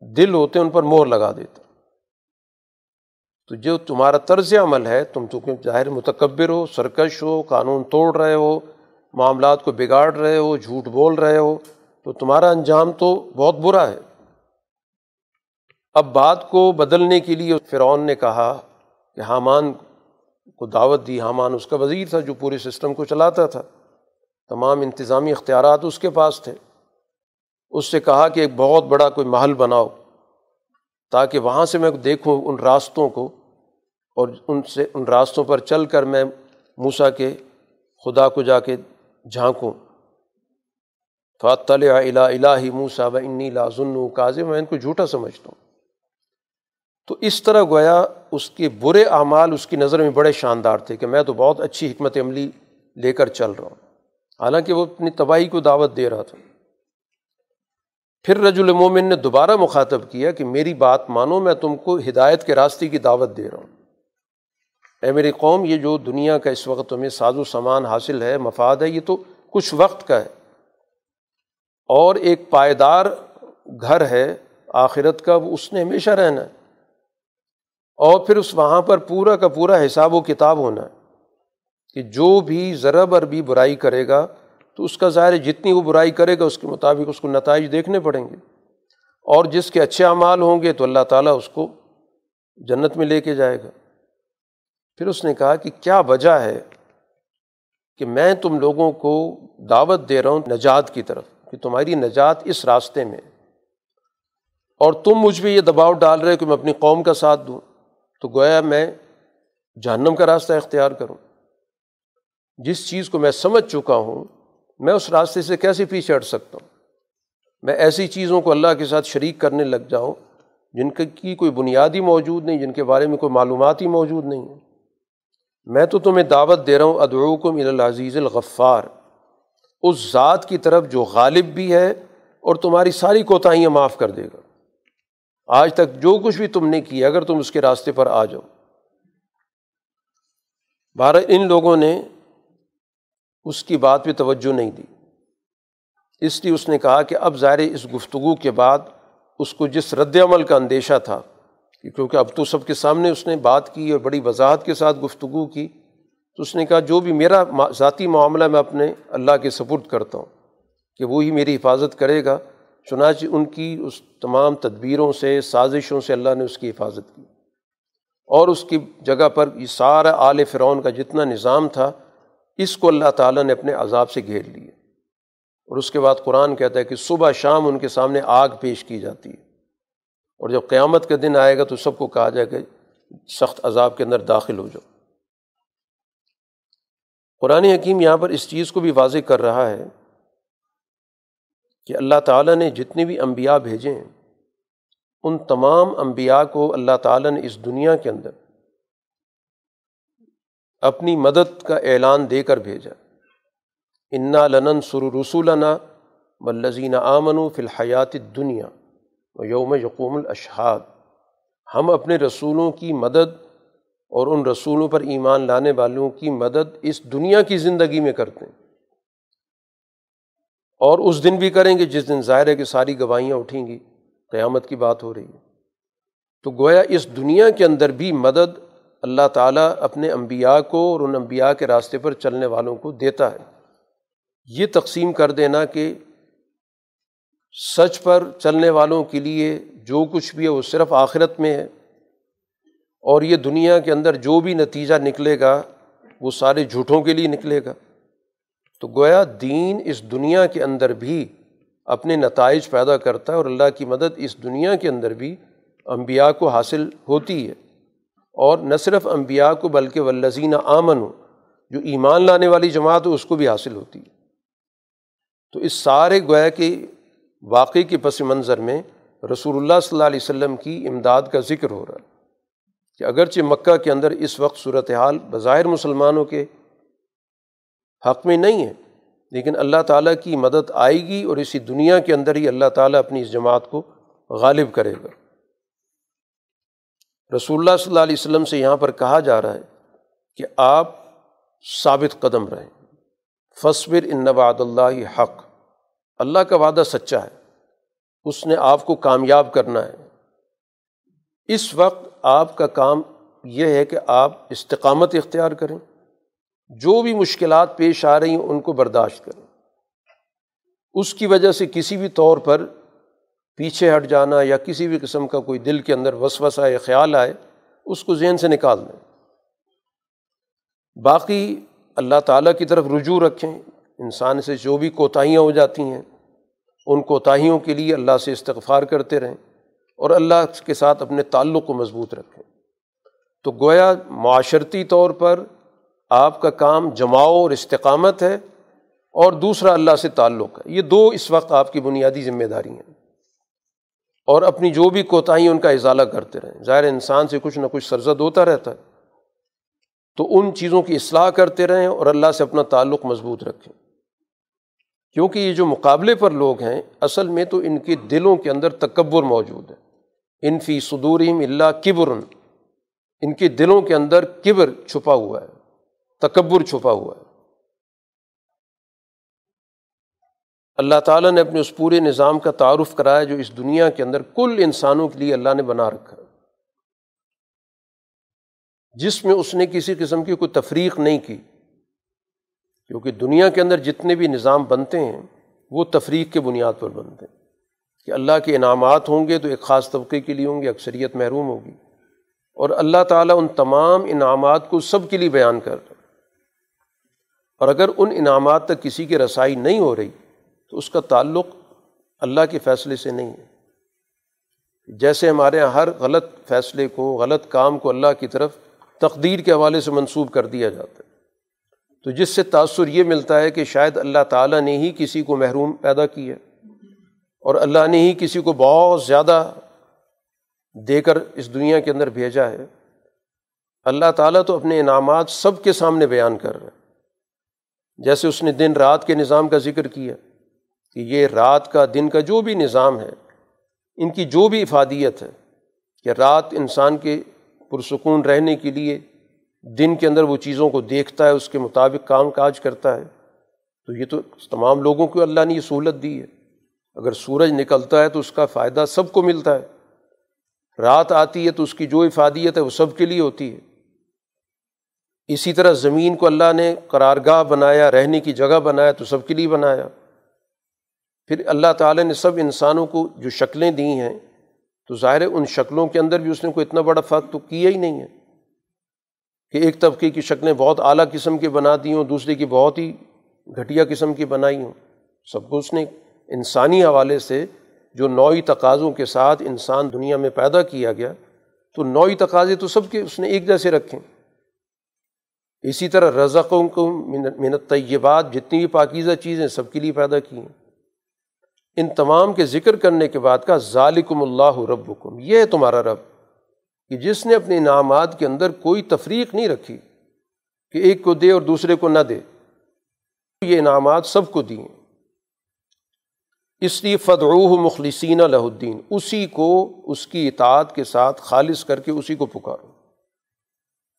S1: دل ہوتے ہیں، ان پر مور لگا دیتا تو جو تمہارا طرز عمل ہے، تم تو ظاہر متکبر ہو، سرکش ہو، قانون توڑ رہے ہو، معاملات کو بگاڑ رہے ہو، جھوٹ بول رہے ہو، تو تمہارا انجام تو بہت برا ہے۔ اب بات کو بدلنے کے لیے فرعون نے کہا کہ حامان کو دعوت دی۔ حامان اس کا وزیر تھا جو پورے سسٹم کو چلاتا تھا۔ تمام انتظامی اختیارات اس کے پاس تھے۔ اس سے کہا کہ ایک بہت بڑا کوئی محل بناؤ۔ تاکہ وہاں سے میں دیکھوں ان راستوں کو اور ان سے ان راستوں پر چل کر میں موسا کے خدا کو جا کے جھانکوں۔ فاطل الا الہ موسا و انی لازن کاظم میں ان کو جھوٹا سمجھتا ہوں۔ تو اس طرح گویا اس کے برے اعمال اس کی نظر میں بڑے شاندار تھے کہ میں تو بہت اچھی حکمت عملی لے کر چل رہا ہوں۔ حالانکہ وہ اپنی تباہی کو دعوت دے رہا تھا۔ پھر رج المومن نے دوبارہ مخاطب کیا کہ میری بات مانو، میں تم کو ہدایت کے راستے کی دعوت دے رہا ہوں۔ اے میری قوم، یہ جو دنیا کا اس وقت تمہیں ساز و سامان حاصل ہے، مفاد ہے، یہ تو کچھ وقت کا ہے۔ اور ایک پائیدار گھر ہے آخرت کا، وہ اس نے ہمیشہ رہنا ہے۔ اور پھر اس وہاں پر پورا کا پورا حساب و کتاب ہونا ہے کہ جو بھی ذرا بر بھی برائی کرے گا تو اس کا ظاہر جتنی وہ برائی کرے گا اس کے مطابق اس کو نتائج دیکھنے پڑیں گے۔ اور جس کے اچھے اعمال ہوں گے تو اللہ تعالیٰ اس کو جنت میں لے کے جائے گا۔ پھر اس نے کہا کہ کیا وجہ ہے کہ میں تم لوگوں کو دعوت دے رہا ہوں نجات کی طرف، کہ تمہاری نجات اس راستے میں۔ اور تم مجھ پہ یہ دباؤ ڈال رہے کہ میں اپنی قوم کا ساتھ دوں۔ تو گویا میں جہنم کا راستہ اختیار کروں۔ جس چیز کو میں سمجھ چکا ہوں میں اس راستے سے کیسے پیچھے ہٹ سکتا ہوں؟ میں ایسی چیزوں کو اللہ کے ساتھ شریک کرنے لگ جاؤں جن کی کوئی بنیادی موجود نہیں، جن کے بارے میں کوئی معلومات ہی موجود نہیں ہے۔ میں تو تمہیں دعوت دے رہا ہوں، ادعوکم العزیز الغفار۔ اس ذات کی طرف جو غالب بھی ہے اور تمہاری ساری کوتاہیاں معاف کر دے گا۔ آج تک جو کچھ بھی تم نے کیا اگر تم اس کے راستے پر آ جاؤ۔ بھارت ان لوگوں نے اس کی بات پہ توجہ نہیں دی۔ اس لیے اس نے کہا کہ اب ظاہر اس گفتگو کے بعد اس کو جس رد عمل کا اندیشہ تھا، کہ کیونکہ اب تو سب کے سامنے اس نے بات کی اور بڑی وضاحت کے ساتھ گفتگو کی، تو اس نے کہا جو بھی میرا ذاتی معاملہ میں اپنے اللہ کے سپرد کرتا ہوں، کہ وہی میری حفاظت کرے گا، چنانچہ ان کی اس تمام تدبیروں سے، سازشوں سے اللہ نے اس کی حفاظت کی۔ اور اس کی جگہ پر یہ سارا آل فرعون کا جتنا نظام تھا اس کو اللہ تعالیٰ نے اپنے عذاب سے گھیر لیے۔ اور اس کے بعد قرآن کہتا ہے کہ صبح شام ان کے سامنے آگ پیش کی جاتی ہے۔ اور جب قیامت کا دن آئے گا تو سب کو کہا جائے کہ سخت عذاب کے اندر داخل ہو جاؤ۔ قرآن حکیم یہاں پر اس چیز کو بھی واضح کر رہا ہے کہ اللہ تعالیٰ نے جتنے بھی انبیاء بھیجے ہیں، ان تمام انبیاء کو اللہ تعالیٰ نے اس دنیا کے اندر اپنی مدد کا اعلان دے کر بھیجا۔ انا لنن سر رسولنا بلزین آمن و فی الحیات دنیا و یوم یقوم الاشحاد ہم اپنے رسولوں کی مدد اور ان رسولوں پر ایمان لانے والوں کی مدد اس دنیا کی زندگی میں کرتے ہیں۔ اور اس دن بھی کریں گے جس دن ظاہر ہے کہ ساری گواہیاں اٹھیں گی، قیامت کی بات ہو رہی ہے۔ تو گویا اس دنیا کے اندر بھی مدد اللہ تعالیٰ اپنے انبیاء کو اور ان انبیاء کے راستے پر چلنے والوں کو دیتا ہے۔ یہ تقسیم کر دینا کہ سچ پر چلنے والوں کے لیے جو کچھ بھی ہے وہ صرف آخرت میں ہے اور یہ دنیا کے اندر جو بھی نتیجہ نکلے گا وہ سارے جھوٹوں کے لیے نکلے گا۔ تو گویا دین اس دنیا کے اندر بھی اپنے نتائج پیدا کرتا ہے اور اللہ کی مدد اس دنیا کے اندر بھی انبیاء کو حاصل ہوتی ہے۔ اور نہ صرف انبیاء کو بلکہ ولزین آمن ہو جو ایمان لانے والی جماعت ہو اس کو بھی حاصل ہوتی ہے۔ تو اس سارے گویا کے واقعی کے پس منظر میں رسول اللہ صلی اللہ علیہ وسلم کی امداد کا ذکر ہو رہا ہے کہ اگرچہ مکہ کے اندر اس وقت صورت حال بظاہر مسلمانوں کے حق میں نہیں ہے، لیکن اللہ تعالیٰ کی مدد آئے گی اور اسی دنیا کے اندر ہی اللہ تعالیٰ اپنی اس جماعت کو غالب کرے گا۔ رسول اللہ صلی اللہ علیہ وسلم سے یہاں پر کہا جا رہا ہے کہ آپ ثابت قدم رہیں۔ فصبر ان نواد اللہ حق۔ اللہ کا وعدہ سچا ہے۔ اس نے آپ کو کامیاب کرنا ہے۔ اس وقت آپ کا کام یہ ہے کہ آپ استقامت اختیار کریں۔ جو بھی مشکلات پیش آ رہی ہیں ان کو برداشت کریں۔ اس کی وجہ سے کسی بھی طور پر پیچھے ہٹ جانا یا کسی بھی قسم کا کوئی دل کے اندر وسوسہ یا خیال آئے، اس کو ذہن سے نکال دیں۔ باقی اللہ تعالیٰ کی طرف رجوع رکھیں۔ انسان سے جو بھی کوتاہیاں ہو جاتی ہیں، ان کوتاہیوں کے لیے اللہ سے استغفار کرتے رہیں اور اللہ کے ساتھ اپنے تعلق کو مضبوط رکھیں۔ تو گویا معاشرتی طور پر آپ کا کام جماؤ اور استقامت ہے اور دوسرا اللہ سے تعلق ہے۔ یہ دو اس وقت آپ کی بنیادی ذمہ داری ہیں۔ اور اپنی جو بھی کوتاہی ان کا اضالہ کرتے رہیں۔ ظاہر انسان سے کچھ نہ کچھ سرزد ہوتا رہتا ہے۔ تو ان چیزوں کی اصلاح کرتے رہیں اور اللہ سے اپنا تعلق مضبوط رکھیں۔ کیونکہ یہ جو مقابلے پر لوگ ہیں، اصل میں تو ان کے دلوں کے اندر تکبر موجود ہے۔ ان فی صدورہم اللہ کبرن ان کے دلوں کے اندر کبر چھپا ہوا ہے، تکبر چھپا ہوا ہے۔ اللہ تعالیٰ نے اپنے اس پورے نظام کا تعارف کرایا جو اس دنیا کے اندر کل انسانوں کے لیے اللہ نے بنا رکھا جس میں اس نے کسی قسم کی کوئی تفریق نہیں کی، کیونکہ دنیا کے اندر جتنے بھی نظام بنتے ہیں، وہ تفریق کے بنیاد پر بنتے ہیں۔ کہ اللہ کے انعامات ہوں گے تو ایک خاص طبقے کے لیے ہوں گے، اکثریت محروم ہوگی۔ اور اللہ تعالیٰ ان تمام انعامات کو سب کے لیے بیان کر رہا اور اگر ان انعامات تک کسی کی رسائی نہیں ہو رہی تو اس کا تعلق اللہ کے فیصلے سے نہیں ہے۔ جیسے ہمارے یہاں ہر غلط فیصلے کو، غلط کام کو اللہ کی طرف تقدیر کے حوالے سے منسوب کر دیا جاتا ہے۔ تو جس سے تأثر یہ ملتا ہے کہ شاید اللہ تعالیٰ نے ہی کسی کو محروم پیدا کیا اور اللہ نے ہی کسی کو بہت زیادہ دے کر اس دنیا کے اندر بھیجا ہے۔ اللہ تعالیٰ تو اپنے انعامات سب کے سامنے بیان کر رہا ہے۔ جیسے اس نے دن رات کے نظام کا ذکر کیا۔ کہ یہ رات کا دن کا جو بھی نظام ہے، ان کی جو بھی افادیت ہے کہ رات انسان کے پرسکون رہنے کے لیے دن کے اندر وہ چیزوں کو دیکھتا ہے، اس کے مطابق کام کاج کرتا ہے، تو یہ تو تمام لوگوں کو اللہ نے یہ سہولت دی ہے۔ اگر سورج نکلتا ہے تو اس کا فائدہ سب کو ملتا ہے۔ رات آتی ہے تو اس کی جو افادیت ہے وہ سب کے لیے ہوتی ہے۔ اسی طرح زمین کو اللہ نے قرارگاہ بنایا، رہنے کی جگہ بنایا تو سب کے لیے بنایا۔ پھر اللہ تعالیٰ نے سب انسانوں کو جو شکلیں دی ہیں، تو ظاہر ان شکلوں کے اندر بھی اس نے کوئی اتنا بڑا فرق تو کیا ہی نہیں ہے کہ ایک طبقے کی شکلیں بہت اعلیٰ قسم کی بنا دی ہوں، دوسرے کی بہت ہی گھٹیا قسم کی بنائی ہوں۔ سب کو اس نے انسانی حوالے سے جو نوعی تقاضوں کے ساتھ انسان دنیا میں پیدا کیا گیا، تو نوعی تقاضے تو سب کے اس نے ایک جیسے رکھیں اسی طرح رزقوں کو منت طیبات جتنی بھی پاکیزہ چیزیں سب کے لیے پیدا کی ہیں۔ ان تمام کے ذکر کرنے کے بعد کا ذالکم اللہ ربکم، یہ ہے تمہارا رب، کہ جس نے اپنے انعامات کے اندر کوئی تفریق نہیں رکھی، کہ ایک کو دے اور دوسرے کو نہ دے، یہ انعامات سب کو دیے۔ اس لیے فدعوہ مخلصین لہ الدین اسی کو، اس کی اطاعت کے ساتھ خالص کر کے اسی کو پکارو۔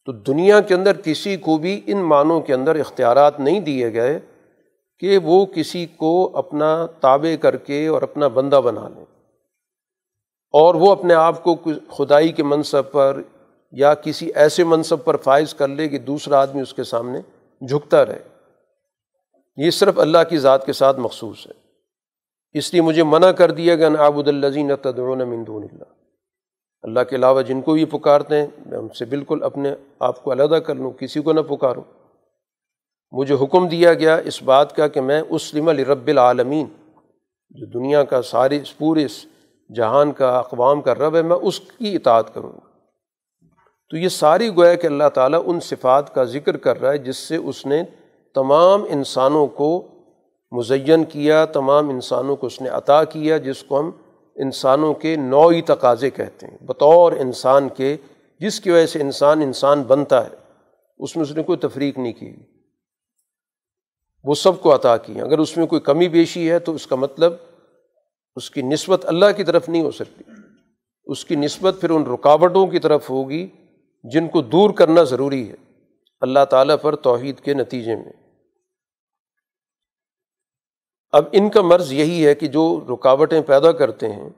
S1: تو دنیا کے اندر کسی کو بھی ان معنوں کے اندر اختیارات نہیں دیے گئے۔ کہ وہ کسی کو اپنا تابع کر کے اور اپنا بندہ بنا لیں اور وہ اپنے آپ کو خدائی کے منصب پر یا کسی ایسے منصب پر فائز کر لے کہ دوسرا آدمی اس کے سامنے جھکتا رہے۔ یہ صرف اللہ کی ذات کے ساتھ مخصوص ہے۔ اس لیے مجھے منع کر دیا گیا نابود الزین تدعون من دون اللہ۔ اللہ کے علاوہ جن کو یہ پکارتے ہیں، میں ان سے بالکل اپنے آپ کو علیحدہ کر لوں، کسی کو نہ پکاروں۔ مجھے حکم دیا گیا اس بات کا کہ میں اسلم رب العالمین، جو دنیا کا سارے پورے جہان کا اقوام کا رب ہے، میں اس کی اطاعت کروں گا۔ تو یہ ساری گویا کہ اللہ تعالیٰ ان صفات کا ذکر کر رہا ہے جس سے اس نے تمام انسانوں کو مزین کیا، تمام انسانوں کو اس نے عطا کیا، جس کو ہم انسانوں کے نوعی تقاضے کہتے ہیں۔ بطور انسان کے، جس کی وجہ سے انسان انسان بنتا ہے، اس میں اس نے کوئی تفریق نہیں کی۔ وہ سب کو عطا کی اگر اس میں کوئی کمی بیشی ہے تو اس کا مطلب اس کی نسبت اللہ کی طرف نہیں ہو سکتی۔ اس کی نسبت پھر ان رکاوٹوں کی طرف ہوگی جن کو دور کرنا ضروری ہے۔ اللہ تعالیٰ پر توحید کے نتیجے میں۔ اب ان کا مرض یہی ہے کہ جو رکاوٹیں پیدا کرتے ہیں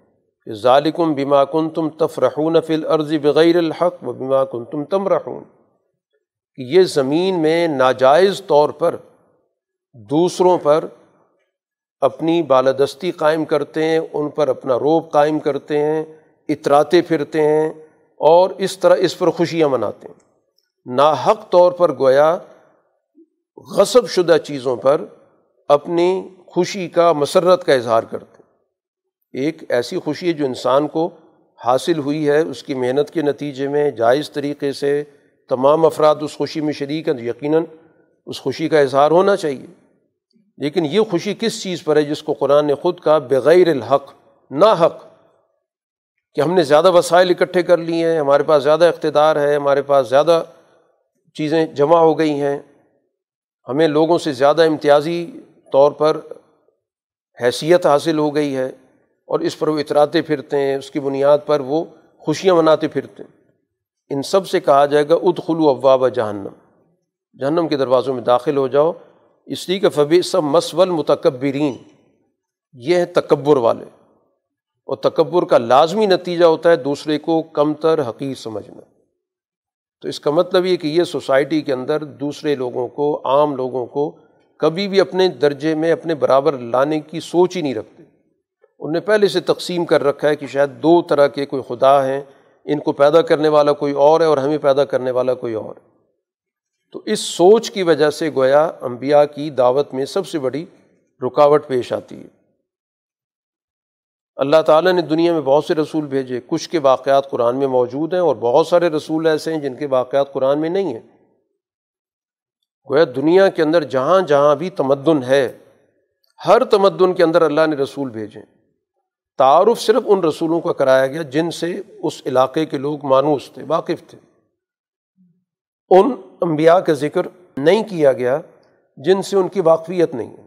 S1: کہ ظالکم بیما کن تم تفرحون فل عرض بغیر الحق و بیما کن تم تم رحون کہ یہ زمین میں ناجائز طور پر دوسروں پر اپنی بالادستی قائم کرتے ہیں، ان پر اپنا روب قائم کرتے ہیں اطراتے پھرتے ہیں اور اس طرح اس پر خوشیاں مناتے ہیں۔ ناحق طور پر گویا غصب شدہ چیزوں پر اپنی خوشی کا مسرت کا اظہار کرتے ہیں۔ ایک ایسی خوشی ہے جو انسان کو حاصل ہوئی ہے، اس کی محنت کے نتیجے میں جائز طریقے سے تمام افراد اس خوشی میں شریک ہیں یقیناً اس خوشی کا اظہار ہونا چاہیے۔ لیکن یہ خوشی کس چیز پر ہے جس کو قرآن نے خود کہا؟ بغیر الحق، نا حق، کہ ہم نے زیادہ وسائل اکٹھے کر لیے ہیں، ہمارے پاس زیادہ اقتدار ہے، ہمارے پاس زیادہ چیزیں جمع ہو گئی ہیں۔ ہمیں لوگوں سے زیادہ امتیازی طور پر حیثیت حاصل ہو گئی ہے اور اس پر وہ اتراتے پھرتے ہیں، اس کی بنیاد پر وہ خوشیاں مناتے پھرتے ہیں۔ ان سب سے کہا جائے گا ادخلو ابواب جہنم۔ جہنم کے دروازوں میں داخل ہو جاؤ۔ اس لیے کہ فبی سب مسول متکبرین یہ ہے تکبر والے۔ اور تکبر کا لازمی نتیجہ ہوتا ہے دوسرے کو کم تر حقیق سمجھنا۔ تو اس کا مطلب یہ کہ یہ سوسائٹی کے اندر دوسرے لوگوں کو، عام لوگوں کو کبھی بھی اپنے درجے میں اپنے برابر لانے کی سوچ ہی نہیں رکھتے۔ ان نے پہلے سے تقسیم کر رکھا ہے کہ شاید دو طرح کے کوئی خدا ہیں، ان کو پیدا کرنے والا کوئی اور ہے اور ہمیں پیدا کرنے والا کوئی اور۔ ہے تو اس سوچ کی وجہ سے گویا امبیا کی دعوت میں سب سے بڑی رکاوٹ پیش آتی ہے۔ اللہ تعالیٰ نے دنیا میں بہت سے رسول بھیجے۔ کچھ کے واقعات قرآن میں موجود ہیں اور بہت سارے رسول ایسے ہیں جن کے واقعات قرآن میں نہیں ہیں۔ گویا دنیا کے اندر جہاں جہاں بھی تمدن ہے، ہر تمدن کے اندر اللہ نے رسول بھیجے۔ تعارف صرف ان رسولوں کا کرایا گیا جن سے اس علاقے کے لوگ مانوس تھے، واقف تھے۔ ان انبیاء کا ذکر نہیں کیا گیا جن سے ان کی واقفیت نہیں ہے۔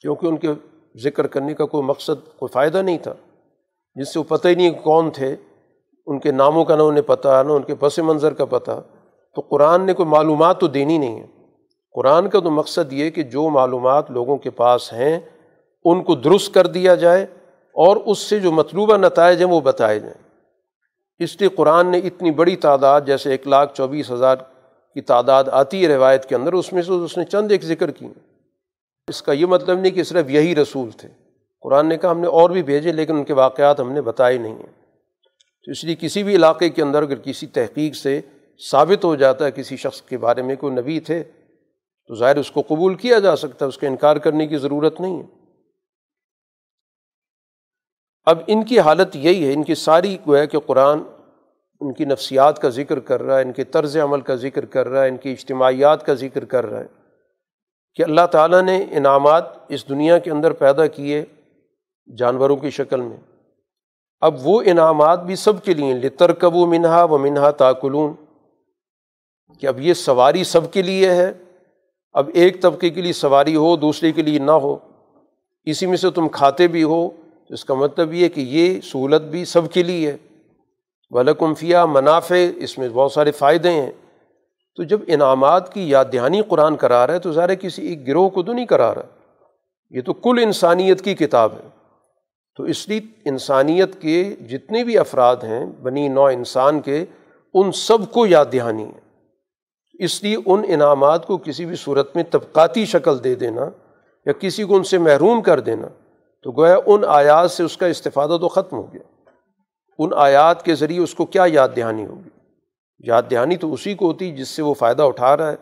S1: کیونکہ ان کے ذکر کرنے کا کوئی مقصد، کوئی فائدہ نہیں تھا۔ جس سے وہ پتہ ہی نہیں کون تھے۔ ان کے ناموں کا نہ انہیں پتہ، نہ ان کے پس منظر کا پتہ۔ تو قرآن نے کوئی معلومات تو دینی نہیں ہے۔ قرآن کا تو مقصد یہ کہ جو معلومات لوگوں کے پاس ہیں، ان کو درست کر دیا جائے اور اس سے جو مطلوبہ نتائج ہیں، وہ بتائے جائیں۔ اس لیے قرآن نے اتنی بڑی تعداد، جیسے ایک لاکھ چوبیس ہزار کی تعداد آتی ہے روایت کے اندر، اس میں سے اس نے چند ایک ذکر کی اس کا یہ مطلب نہیں کہ صرف یہی رسول تھے۔ قرآن نے کہا ہم نے اور بھی بھیجے، لیکن ان کے واقعات ہم نے بتائے نہیں ہیں۔ تو اس لیے کسی بھی علاقے کے اندر اگر کسی تحقیق سے ثابت ہو جاتا ہے کسی شخص کے بارے میں کوئی نبی تھے، تو ظاہر اس کو قبول کیا جا سکتا ہے، اس کا انکار کرنے کی ضرورت نہیں ہے۔ اب ان کی حالت یہی ہے، ان کی ساری گویا کہ قرآن ان کی نفسیات کا ذکر کر رہا ہے، ان کے طرز عمل کا ذکر کر رہا ہے، ان کی اجتماعیات کا ذکر کر رہا ہے۔ کہ اللہ تعالیٰ نے انعامات اس دنیا کے اندر پیدا کیے جانوروں کی شکل میں۔ اب وہ انعامات بھی سب کے لیے لترکب و منہا و منہا تاکلون کہ اب یہ سواری سب کے لیے ہے۔ اب ایک طبقے کے لیے سواری ہو، دوسرے کے لیے نہ ہو۔ اسی میں سے تم کھاتے بھی ہو۔ اس کا مطلب یہ کہ یہ سہولت بھی سب کے لیے ہے۔ ولکمفیہ منافع، اس میں بہت سارے فائدے ہیں۔ تو جب انعامات کی یاد دہانی قرآن کرا رہا ہے، تو ظاہر کسی ایک گروہ کو تو نہیں کرا رہا۔ یہ تو کل انسانیت کی کتاب ہے۔ تو اس لیے انسانیت کے جتنے بھی افراد ہیں، بنی نو انسان کے، ان سب کو یاد دہانی ہے۔ اس لیے ان انعامات کو کسی بھی صورت میں طبقاتی شکل دے دینا یا کسی کو ان سے محروم کر دینا، تو گویا ان آیات سے اس کا استفادہ تو ختم ہو گیا۔ ان آیات کے ذریعے اس کو کیا یاد دہانی ہوگی؟ یاد دہانی تو اسی کو ہوتی جس سے وہ فائدہ اٹھا رہا ہے۔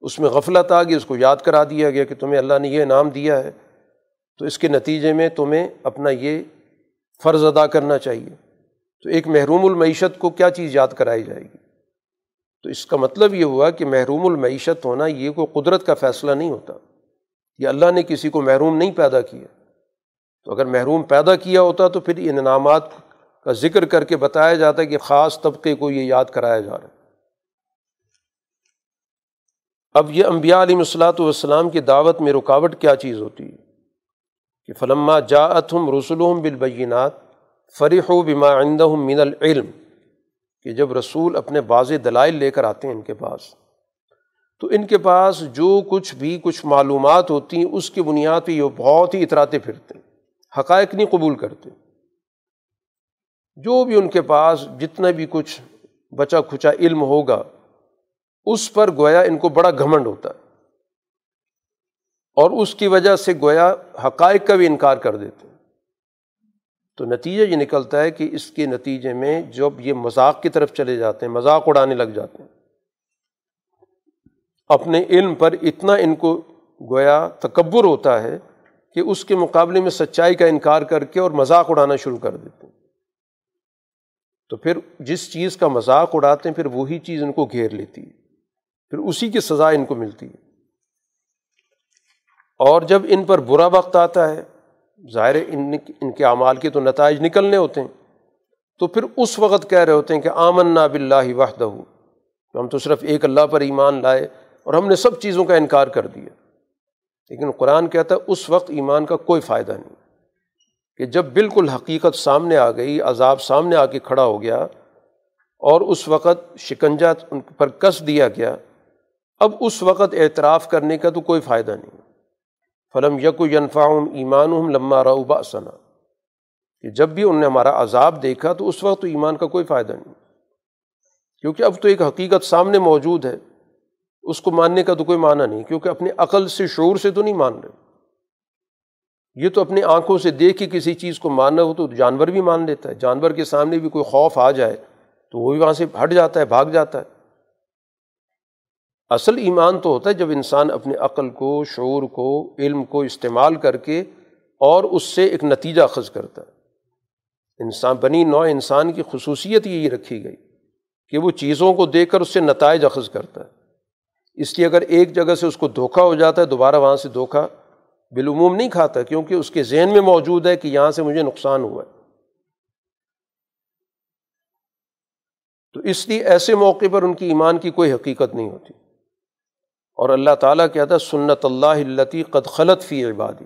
S1: اس میں غفلت آ گئی اس کو یاد کرا دیا گیا کہ تمہیں اللہ نے یہ انعام دیا ہے۔ تو اس کے نتیجے میں تمہیں اپنا یہ فرض ادا کرنا چاہیے۔ تو ایک محروم المعیشت کو کیا چیز یاد کرائی جائے گی؟ تو اس کا مطلب یہ ہوا کہ محروم المعیشت ہونا یہ کوئی قدرت کا فیصلہ نہیں ہوتا۔ یہ اللہ نے کسی کو محروم نہیں پیدا کیا۔ تو اگر محروم پیدا کیا ہوتا تو پھر انعامات کا ذکر کر کے بتایا جاتا ہے کہ خاص طبقے کو یہ یاد کرایا جا رہا ہے۔ اب یہ امبیا علیہ الصلاۃ والسلام کی دعوت میں رکاوٹ کیا چیز ہوتی ہے؟ کہ فلما جا اتم رسول بالبینات فریح و بما عندہم من العلم، کہ جب رسول اپنے باز دلائل لے کر آتے ہیں ان کے پاس، تو ان کے پاس جو کچھ بھی کچھ معلومات ہوتی ہیں، اس کی بنیاد پہ یہ بہت ہی اتراتے پھرتے ہیں، حقائق نہیں قبول کرتے۔ جو بھی ان کے پاس جتنا بھی کچھ بچا کھچا علم ہوگا، اس پر گویا ان کو بڑا گھمنڈ ہوتا ہے۔ اور اس کی وجہ سے گویا حقائق کا بھی انکار کر دیتے ہیں۔ تو نتیجہ یہ نکلتا ہے کہ اس کے نتیجے میں جب یہ مذاق کی طرف چلے جاتے ہیں، مذاق اڑانے لگ جاتے ہیں۔ اپنے علم پر اتنا ان کو گویا تکبر ہوتا ہے کہ اس کے مقابلے میں سچائی کا انکار کر کے اور مذاق اڑانا شروع کر دیتے ہیں۔ تو پھر جس چیز کا مذاق اڑاتے ہیں، پھر وہی چیز ان کو گھیر لیتی ہے۔ پھر اسی کی سزا ان کو ملتی ہے۔ اور جب ان پر برا وقت آتا ہے، ظاہر ان ان کے اعمال کے تو نتائج نکلنے ہوتے ہیں۔ تو پھر اس وقت کہہ رہے ہوتے ہیں کہ آمن نا بلّہ وحدہ، ہم تو صرف ایک اللہ پر ایمان لائے اور ہم نے سب چیزوں کا انکار کر دیا۔ لیکن قرآن کہتا ہے، اس وقت ایمان کا کوئی فائدہ نہیں۔ کہ جب بالکل حقیقت سامنے آ گئی، عذاب سامنے آ کے کھڑا ہو گیا اور اس وقت شکنجا ان پر کس دیا گیا، اب اس وقت اعتراف کرنے کا تو کوئی فائدہ نہیں۔ فلم یک ینفاؤم ایمان لمہ روبا ثنا کہ جب بھی ان نے ہمارا عذاب دیکھا تو اس وقت تو ایمان کا کوئی فائدہ نہیں۔ کیونکہ اب تو ایک حقیقت سامنے موجود ہے، اس کو ماننے کا تو کوئی معنی نہیں، کیونکہ اپنی عقل سے شعور سے تو نہیں مان رہے۔ یہ تو اپنی آنکھوں سے دیکھ کے کسی چیز کو ماننا ہو تو جانور بھی مان لیتا ہے۔ جانور کے سامنے بھی کوئی خوف آ جائے تو وہ بھی وہاں سے ہٹ جاتا ہے، بھاگ جاتا ہے۔ اصل ایمان تو ہوتا ہے جب انسان اپنے عقل کو، شعور کو، علم کو استعمال کر کے اور اس سے ایک نتیجہ اخذ کرتا ہے۔ انسان، بنی نوع انسان کی خصوصیت یہی رکھی گئی کہ وہ چیزوں کو دیکھ کر اس سے نتائج اخذ کرتا ہے۔ اس لیے اگر ایک جگہ سے اس کو دھوکا ہو جاتا ہے، دوبارہ وہاں سے دھوکا بالعموم نہیں کھاتا کیونکہ اس کے ذہن میں موجود ہے کہ یہاں سے مجھے نقصان ہوا ہے۔ تو اس لیے ایسے موقع پر ان کی ایمان کی کوئی حقیقت نہیں ہوتی۔ اور اللہ تعالیٰ کہتا ہے، سنت اللہ التی قد خلط فی عبادی۔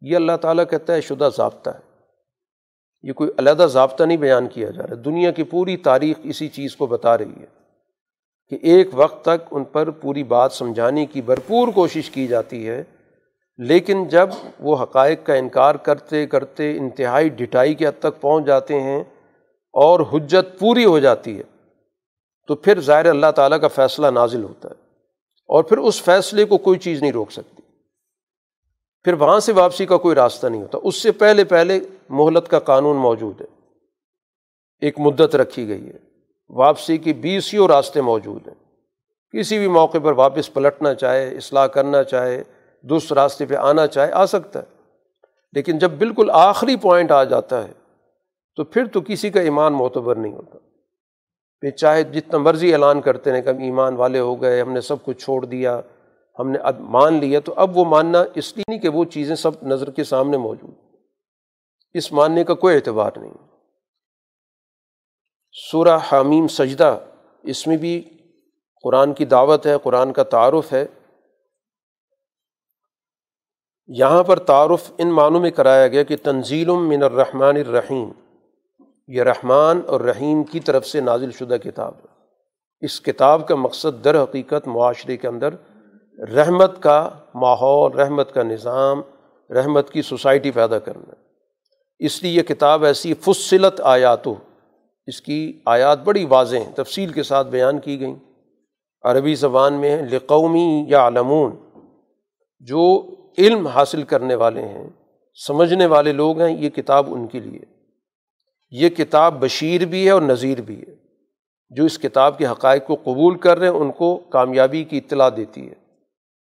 S1: یہ اللہ تعالیٰ کہتا ہے، شدہ ضابطہ ہے۔ یہ کوئی علیحدہ ضابطہ نہیں بیان کیا جا رہا دنیا کی پوری تاریخ اسی چیز کو بتا رہی ہے کہ ایک وقت تک ان پر پوری بات سمجھانے کی بھرپور کوشش کی جاتی ہے۔ لیکن جب وہ حقائق کا انکار کرتے کرتے انتہائی ڈٹائی کے حد تک پہنچ جاتے ہیں اور حجت پوری ہو جاتی ہے، تو پھر ظاہر اللہ تعالیٰ کا فیصلہ نازل ہوتا ہے اور پھر اس فیصلے کو کوئی چیز نہیں روک سکتی۔ پھر وہاں سے واپسی کا کوئی راستہ نہیں ہوتا۔ اس سے پہلے پہلے مہلت کا قانون موجود ہے۔ ایک مدت رکھی گئی ہے۔ واپسی کی بیسیوں راستے موجود ہیں۔ کسی بھی موقع پر واپس پلٹنا چاہے، اصلاح کرنا چاہے دوسرے راستے پہ آنا چاہے، آ سکتا ہے۔ لیکن جب بالکل آخری پوائنٹ آ جاتا ہے، تو پھر تو کسی کا ایمان معتبر نہیں ہوتا۔ پھر چاہے جتنا مرضی اعلان کرتے ہیں کہ ہم ایمان والے ہو گئے، ہم نے سب کچھ چھوڑ دیا، ہم نے اب مان لیا، تو اب وہ ماننا اس لیے نہیں کہ وہ چیزیں سب نظر کے سامنے موجود۔ اس ماننے کا کوئی اعتبار نہیں۔ سورہ حامیم سجدہ، اس میں بھی قرآن کی دعوت ہے، قرآن کا تعارف ہے۔ یہاں پر تعارف ان معنوں میں کرایا گیا کہ تنزیل من الرحمن الرحیم، یہ رحمان اور رحیم کی طرف سے نازل شدہ کتاب ہے۔ اس کتاب کا مقصد در حقیقت معاشرے کے اندر رحمت کا ماحول، رحمت کا نظام، رحمت کی سوسائٹی پیدا کرنا۔ اس لیے یہ کتاب ایسی فصلت آیات ہو اس کی آیات بڑی واضح ہیں، تفصیل کے ساتھ بیان کی گئیں۔ عربی زبان میں لقومی یا علمون جو علم حاصل کرنے والے ہیں، سمجھنے والے لوگ ہیں، یہ کتاب ان کے لیے۔ یہ کتاب بشیر بھی ہے اور نذیر بھی ہے۔ جو اس کتاب کے حقائق کو قبول کر رہے ہیں، ان کو کامیابی کی اطلاع دیتی ہے۔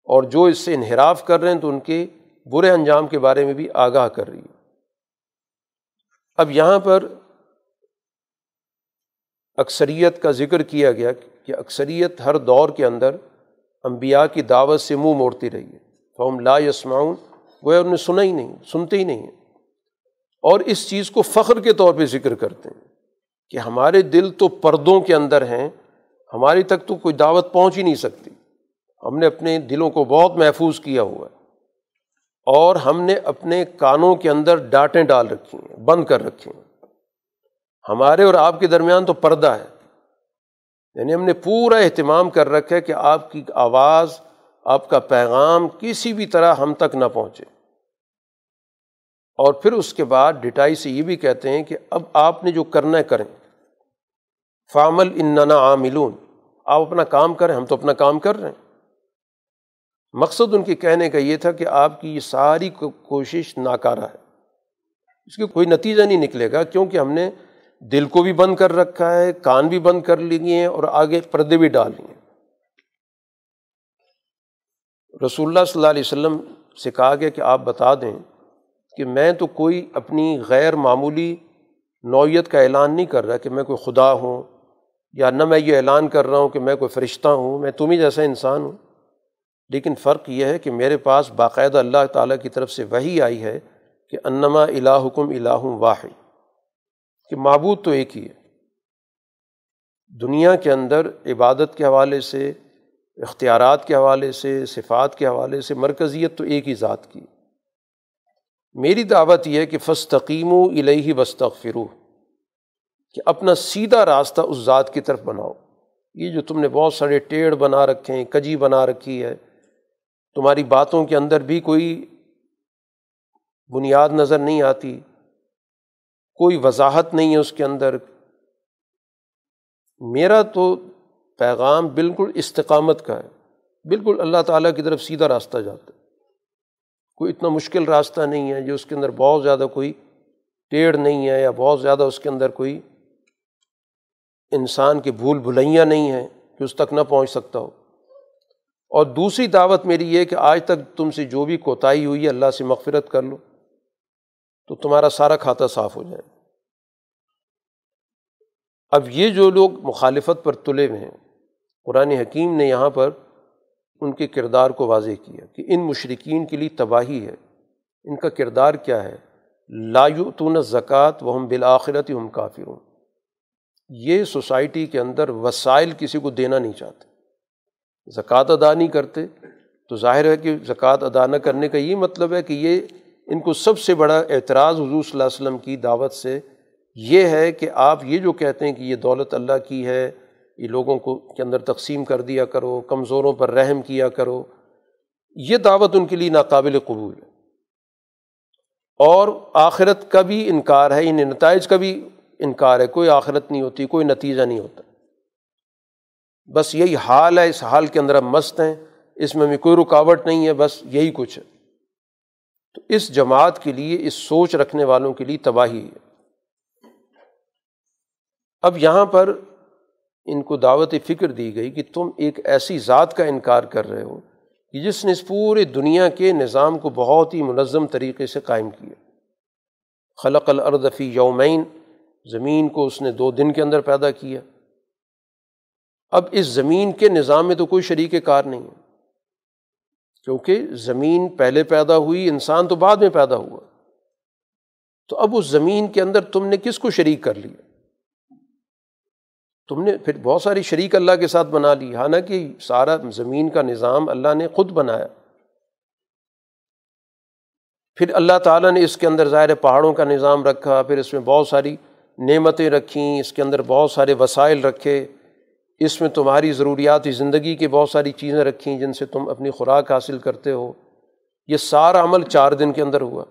S1: اور جو اس سے انحراف کر رہے ہیں، تو ان کے برے انجام کے بارے میں بھی آگاہ کر رہی ہے۔ اب یہاں پر اکثریت کا ذکر کیا گیا کہ اکثریت ہر دور کے اندر انبیاء کی دعوت سے منہ موڑتی رہی ہے۔ فہم لا یسماؤن وہ انہیں سنا ہی نہیں، سنتے ہی نہیں ہیں۔ اور اس چیز کو فخر کے طور پہ ذکر کرتے ہیں کہ ہمارے دل تو پردوں کے اندر ہیں، ہماری تک تو کوئی دعوت پہنچ ہی نہیں سکتی۔ ہم نے اپنے دلوں کو بہت محفوظ کیا ہوا ہے۔ اور ہم نے اپنے کانوں کے اندر ڈانٹیں ڈال رکھی ہیں، بند کر رکھی ہیں۔ ہمارے اور آپ کے درمیان تو پردہ ہے۔ یعنی ہم نے پورا اہتمام کر رکھا ہے کہ آپ کی آواز آپ کا پیغام کسی بھی طرح ہم تک نہ پہنچے۔ اور پھر اس کے بعد ڈٹائی سے یہ بھی کہتے ہیں کہ اب آپ نے جو کرنا ہے کریں۔ فامل اننا عاملون۔ آپ اپنا کام کریں، ہم تو اپنا کام کر رہے ہیں۔ مقصد ان کے کہنے کا یہ تھا کہ آپ کی یہ ساری کوشش ناکارہ ہے۔ اس کے کوئی نتیجہ نہیں نکلے گا کیونکہ ہم نے دل کو بھی بند کر رکھا ہے، کان بھی بند کر لیے ہیں اور آگے پردے بھی ڈال لیے ہیں۔ رسول اللہ صلی اللہ علیہ وسلم سے کہا گیا کہ آپ بتا دیں کہ میں تو کوئی اپنی غیر معمولی نوعیت کا اعلان نہیں کر رہا کہ میں کوئی خدا ہوں یا نہ میں یہ اعلان کر رہا ہوں کہ میں کوئی فرشتہ ہوں، میں تم ہی جیسا انسان ہوں۔ لیکن فرق یہ ہے کہ میرے پاس باقاعدہ اللہ تعالیٰ کی طرف سے وہی آئی ہے کہ انما الہ حکم الہ واحد، کہ معبود تو ایک ہی ہے۔ دنیا کے اندر عبادت کے حوالے سے اختیارات کے حوالے سے، صفات کے حوالے سے، مرکزیت تو ایک ہی ذات کی۔ میری دعوت یہ ہے کہ فستقیم و الہی بستغفرو کہ اپنا سیدھا راستہ اس ذات کی طرف بناؤ۔ یہ جو تم نے بہت سارے ٹیڑھ بنا رکھے ہیں، کجی بنا رکھی ہے، تمہاری باتوں کے اندر بھی کوئی بنیاد نظر نہیں آتی، کوئی وضاحت نہیں ہے اس کے اندر۔ میرا تو پیغام بالکل استقامت کا ہے۔ بالکل اللہ تعالیٰ کی طرف سیدھا راستہ جاتا ہے۔ کوئی اتنا مشکل راستہ نہیں ہے جو اس کے اندر بہت زیادہ کوئی ٹیڑھ نہیں ہے یا بہت زیادہ اس کے اندر کوئی انسان کی بھول بھلائیاں نہیں ہیں کہ اس تک نہ پہنچ سکتا ہو۔ اور دوسری دعوت میری یہ کہ آج تک تم سے جو بھی کوتاہی ہوئی ہے اللہ سے مغفرت کر لو تو تمہارا سارا کھاتا صاف ہو جائے۔ اب یہ جو لوگ مخالفت پر تلے ہوئے ہیں قرآن حکیم نے یہاں پر ان کے کردار کو واضح کیا کہ ان مشرقین کے لیے تباہی ہے۔ ان کا کردار کیا ہے؟ لایو زکوٰۃ وہ ہم بالآخرت ہم کافر ہوں یہ سوسائٹی کے اندر وسائل کسی کو دینا نہیں چاہتے۔ زکوٰۃ ادا نہیں کرتے۔ تو ظاہر ہے کہ زکوٰۃ ادا نہ کرنے کا یہ مطلب ہے کہ یہ ان کو سب سے بڑا اعتراض حضور صلی اللہ علیہ وسلم کی دعوت سے یہ ہے کہ آپ یہ جو کہتے ہیں کہ یہ دولت اللہ کی ہے یہ لوگوں کو کے اندر تقسیم کر دیا کرو، کمزوروں پر رحم کیا کرو۔ یہ دعوت ان کے لیے ناقابل قبول ہے۔ اور آخرت کا بھی انکار ہے ان نتائج کا بھی انکار ہے۔ کوئی آخرت نہیں ہوتی، کوئی نتیجہ نہیں ہوتا۔ بس یہی حال ہے، اس حال کے اندر ہم مست ہیں۔ اس میں بھی کوئی رکاوٹ نہیں ہے، بس یہی کچھ ہے۔ تو اس جماعت کے لیے، اس سوچ رکھنے والوں کے لیے تباہی ہے۔ اب یہاں پر ان کو دعوت فکر دی گئی کہ تم ایک ایسی ذات کا انکار کر رہے ہو کہ جس نے اس پورے دنیا کے نظام کو بہت ہی منظم طریقے سے قائم کیا۔ خلق الردفی یومین، زمین کو اس نے دو دن کے اندر پیدا کیا۔ اب اس زمین کے نظام میں تو کوئی شریک کار نہیں ہے۔ کیونکہ زمین پہلے پیدا ہوئی، انسان تو بعد میں پیدا ہوا۔ تو اب اس زمین کے اندر تم نے کس کو شریک کر لیا؟ تم نے پھر بہت ساری شریک اللہ کے ساتھ بنا لی، حالانکہ سارا زمین کا نظام اللہ نے خود بنایا۔ پھر اللہ تعالیٰ نے اس کے اندر ظاہر پہاڑوں کا نظام رکھا، پھر اس میں بہت ساری نعمتیں رکھیں، اس کے اندر بہت سارے وسائل رکھے۔ اس میں تمہاری ضروریات زندگی کی بہت ساری چیزیں رکھیں جن سے تم اپنی خوراک حاصل کرتے ہو۔ یہ سارا عمل چار دن کے اندر ہوا۔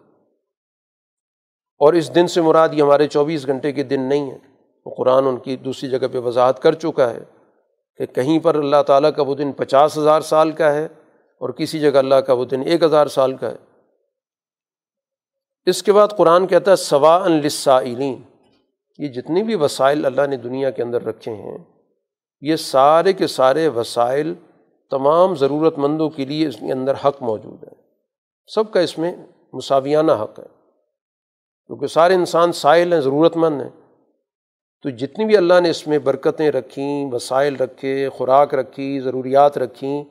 S1: اور اس دن سے مراد یہ ہمارے چوبیس گھنٹے کے دن نہیں ہیں۔ وہ قرآن ان کی دوسری جگہ پہ وضاحت کر چکا ہے کہ کہیں پر اللہ تعالیٰ کا وہ دن پچاس ہزار سال کا ہے اور کسی جگہ اللہ کا وہ دن ایک ہزار سال کا ہے۔ اس کے بعد قرآن کہتا ہے سوا لسائلین یہ جتنے بھی وسائل اللہ نے دنیا کے اندر رکھے ہیں، یہ سارے کے سارے وسائل تمام ضرورت مندوں کے لیے اس کے اندر حق موجود ہے۔ سب کا اس میں مساویانہ حق ہے۔ کیونکہ سارے انسان سائل ہیں ضرورت مند ہیں۔ تو جتنی بھی اللہ نے اس میں برکتیں رکھیں، وسائل رکھے، خوراک رکھی، ضروریات رکھیں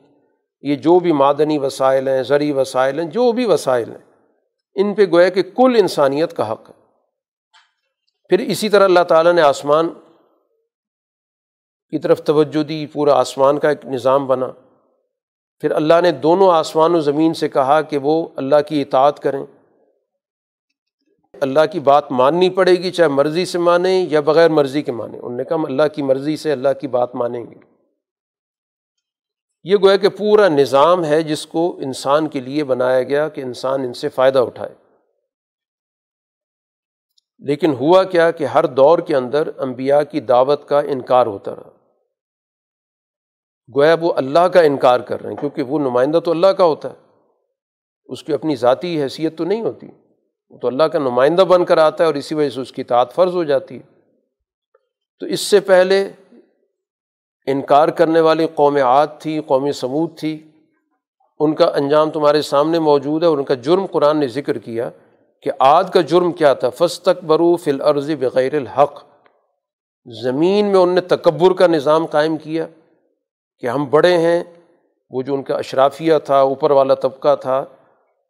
S1: یہ جو بھی معدنی وسائل ہیں، زرعی وسائل ہیں، جو بھی وسائل ہیں، ان پہ گویا کہ کل انسانیت کا حق ہے۔ پھر اسی طرح اللہ تعالیٰ نے آسمان کی طرف توجہ دی، پورا آسمان کا ایک نظام بنا۔ پھر اللہ نے دونوں آسمان و زمین سے کہا کہ وہ اللہ کی اطاعت کریں۔ اللہ کی بات ماننی پڑے گی، چاہے مرضی سے مانیں یا بغیر مرضی کے مانیں ان نے کہا، ہم اللہ کی مرضی سے اللہ کی بات مانیں گے۔ یہ گویا کہ پورا نظام ہے جس کو انسان کے لیے بنایا گیا کہ انسان ان سے فائدہ اٹھائے۔ لیکن ہوا کیا کہ ہر دور کے اندر انبیاء کی دعوت کا انکار ہوتا رہا۔ گویا وہ اللہ کا انکار کر رہے ہیں، کیونکہ وہ نمائندہ تو اللہ کا ہوتا ہے۔ اس کی اپنی ذاتی حیثیت تو نہیں ہوتی۔ وہ تو اللہ کا نمائندہ بن کر آتا ہے اور اسی وجہ سے اس کی تعداد فرض ہو جاتی ہے۔ تو اس سے پہلے انکار کرنے والی قوم عاد تھی، قوم سمود تھی۔ ان کا انجام تمہارے سامنے موجود ہے اور ان کا جرم قرآن نے ذکر کیا کہ عاد کا جرم کیا تھا۔ فس تک برو فل عرض بغیر الحق۔ زمین میں ان نے تکبر کا نظام قائم کیا کہ ہم بڑے ہیں۔ وہ جو ان کا اشرافیہ تھا، اوپر والا طبقہ تھا،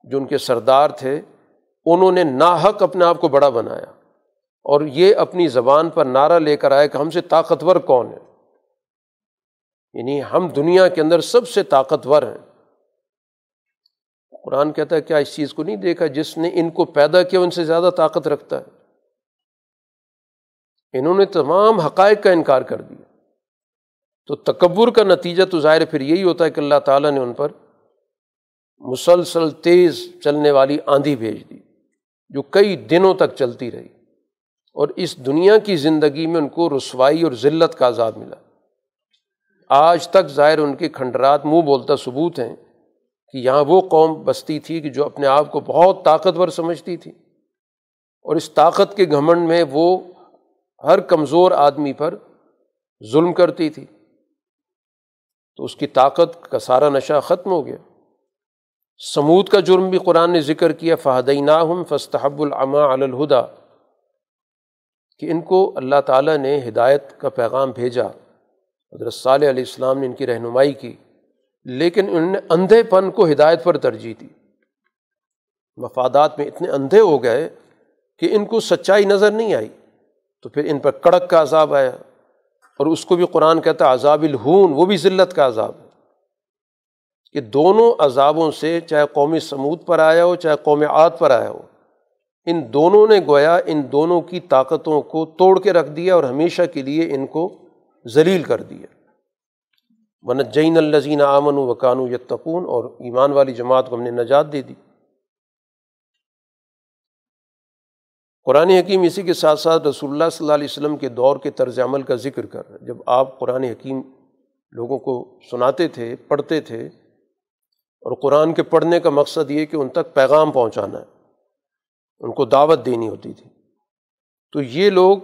S1: جو ان کے سردار تھے انہوں نے ناحق اپنے آپ کو بڑا بنایا۔ اور یہ اپنی زبان پر نعرہ لے کر آئے کہ ہم سے طاقتور کون ہے۔ یعنی ہم دنیا کے اندر سب سے طاقتور ہیں۔ قرآن کہتا ہے، کیا اس چیز کو نہیں دیکھا جس نے ان کو پیدا کیا، ان سے زیادہ طاقت رکھتا ہے؟ انہوں نے تمام حقائق کا انکار کر دیا۔ تو تکبر کا نتیجہ تو ظاہر پھر یہی ہوتا ہے کہ اللہ تعالیٰ نے ان پر مسلسل تیز چلنے والی آندھی بھیج دی۔ جو کئی دنوں تک چلتی رہی اور اس دنیا کی زندگی میں ان کو رسوائی اور ذلت کا عذاب ملا۔ آج تک ظاہر ان کے کھنڈرات منہ بولتا ثبوت ہیں کہ یہاں وہ قوم بستی تھی کہ جو اپنے آپ کو بہت طاقتور سمجھتی تھی۔ اور اس طاقت کے گھمنڈ میں وہ ہر کمزور آدمی پر ظلم کرتی تھی۔ تو اس کی طاقت کا سارا نشہ ختم ہو گیا۔ سمود کا جرم بھی قرآن نے ذکر کیا فہدئی ناہم فستحب العما الہدا کہ ان کو اللہ تعالیٰ نے ہدایت کا پیغام بھیجا۔ حضرت صالح علیہ السلام نے ان کی رہنمائی کی، لیکن انہوں نے اندھے پن کو ہدایت پر ترجیح دی۔ مفادات میں اتنے اندھے ہو گئے کہ ان کو سچائی نظر نہیں آئی۔ تو پھر ان پر کڑک کا عذاب آیا، اور اس کو بھی قرآن کہتا عذاب الہون، وہ بھی ذلت کا عذاب۔ کہ دونوں عذابوں سے چاہے قومی سمود پر آیا ہو، چاہے قوم عاد پر آیا ہو، ان دونوں نے گویا ان دونوں کی طاقتوں کو توڑ کے رکھ دیا اور ہمیشہ کے لیے ان کو ذلیل کر دیا۔ ون جین الزین آمن و قانو یتقون اور ایمان والی جماعت کو ہم نے نجات دے دی۔ قرآن حکیم اسی کے ساتھ ساتھ رسول اللہ صلی اللہ علیہ وسلم کے دور کے طرز عمل کا ذکر کر رہے جب آپ قرآن حکیم لوگوں کو سناتے تھے، پڑھتے تھے اور قرآن کے پڑھنے کا مقصد یہ کہ ان تک پیغام پہنچانا ہے۔ ان کو دعوت دینی ہوتی تھی۔ تو یہ لوگ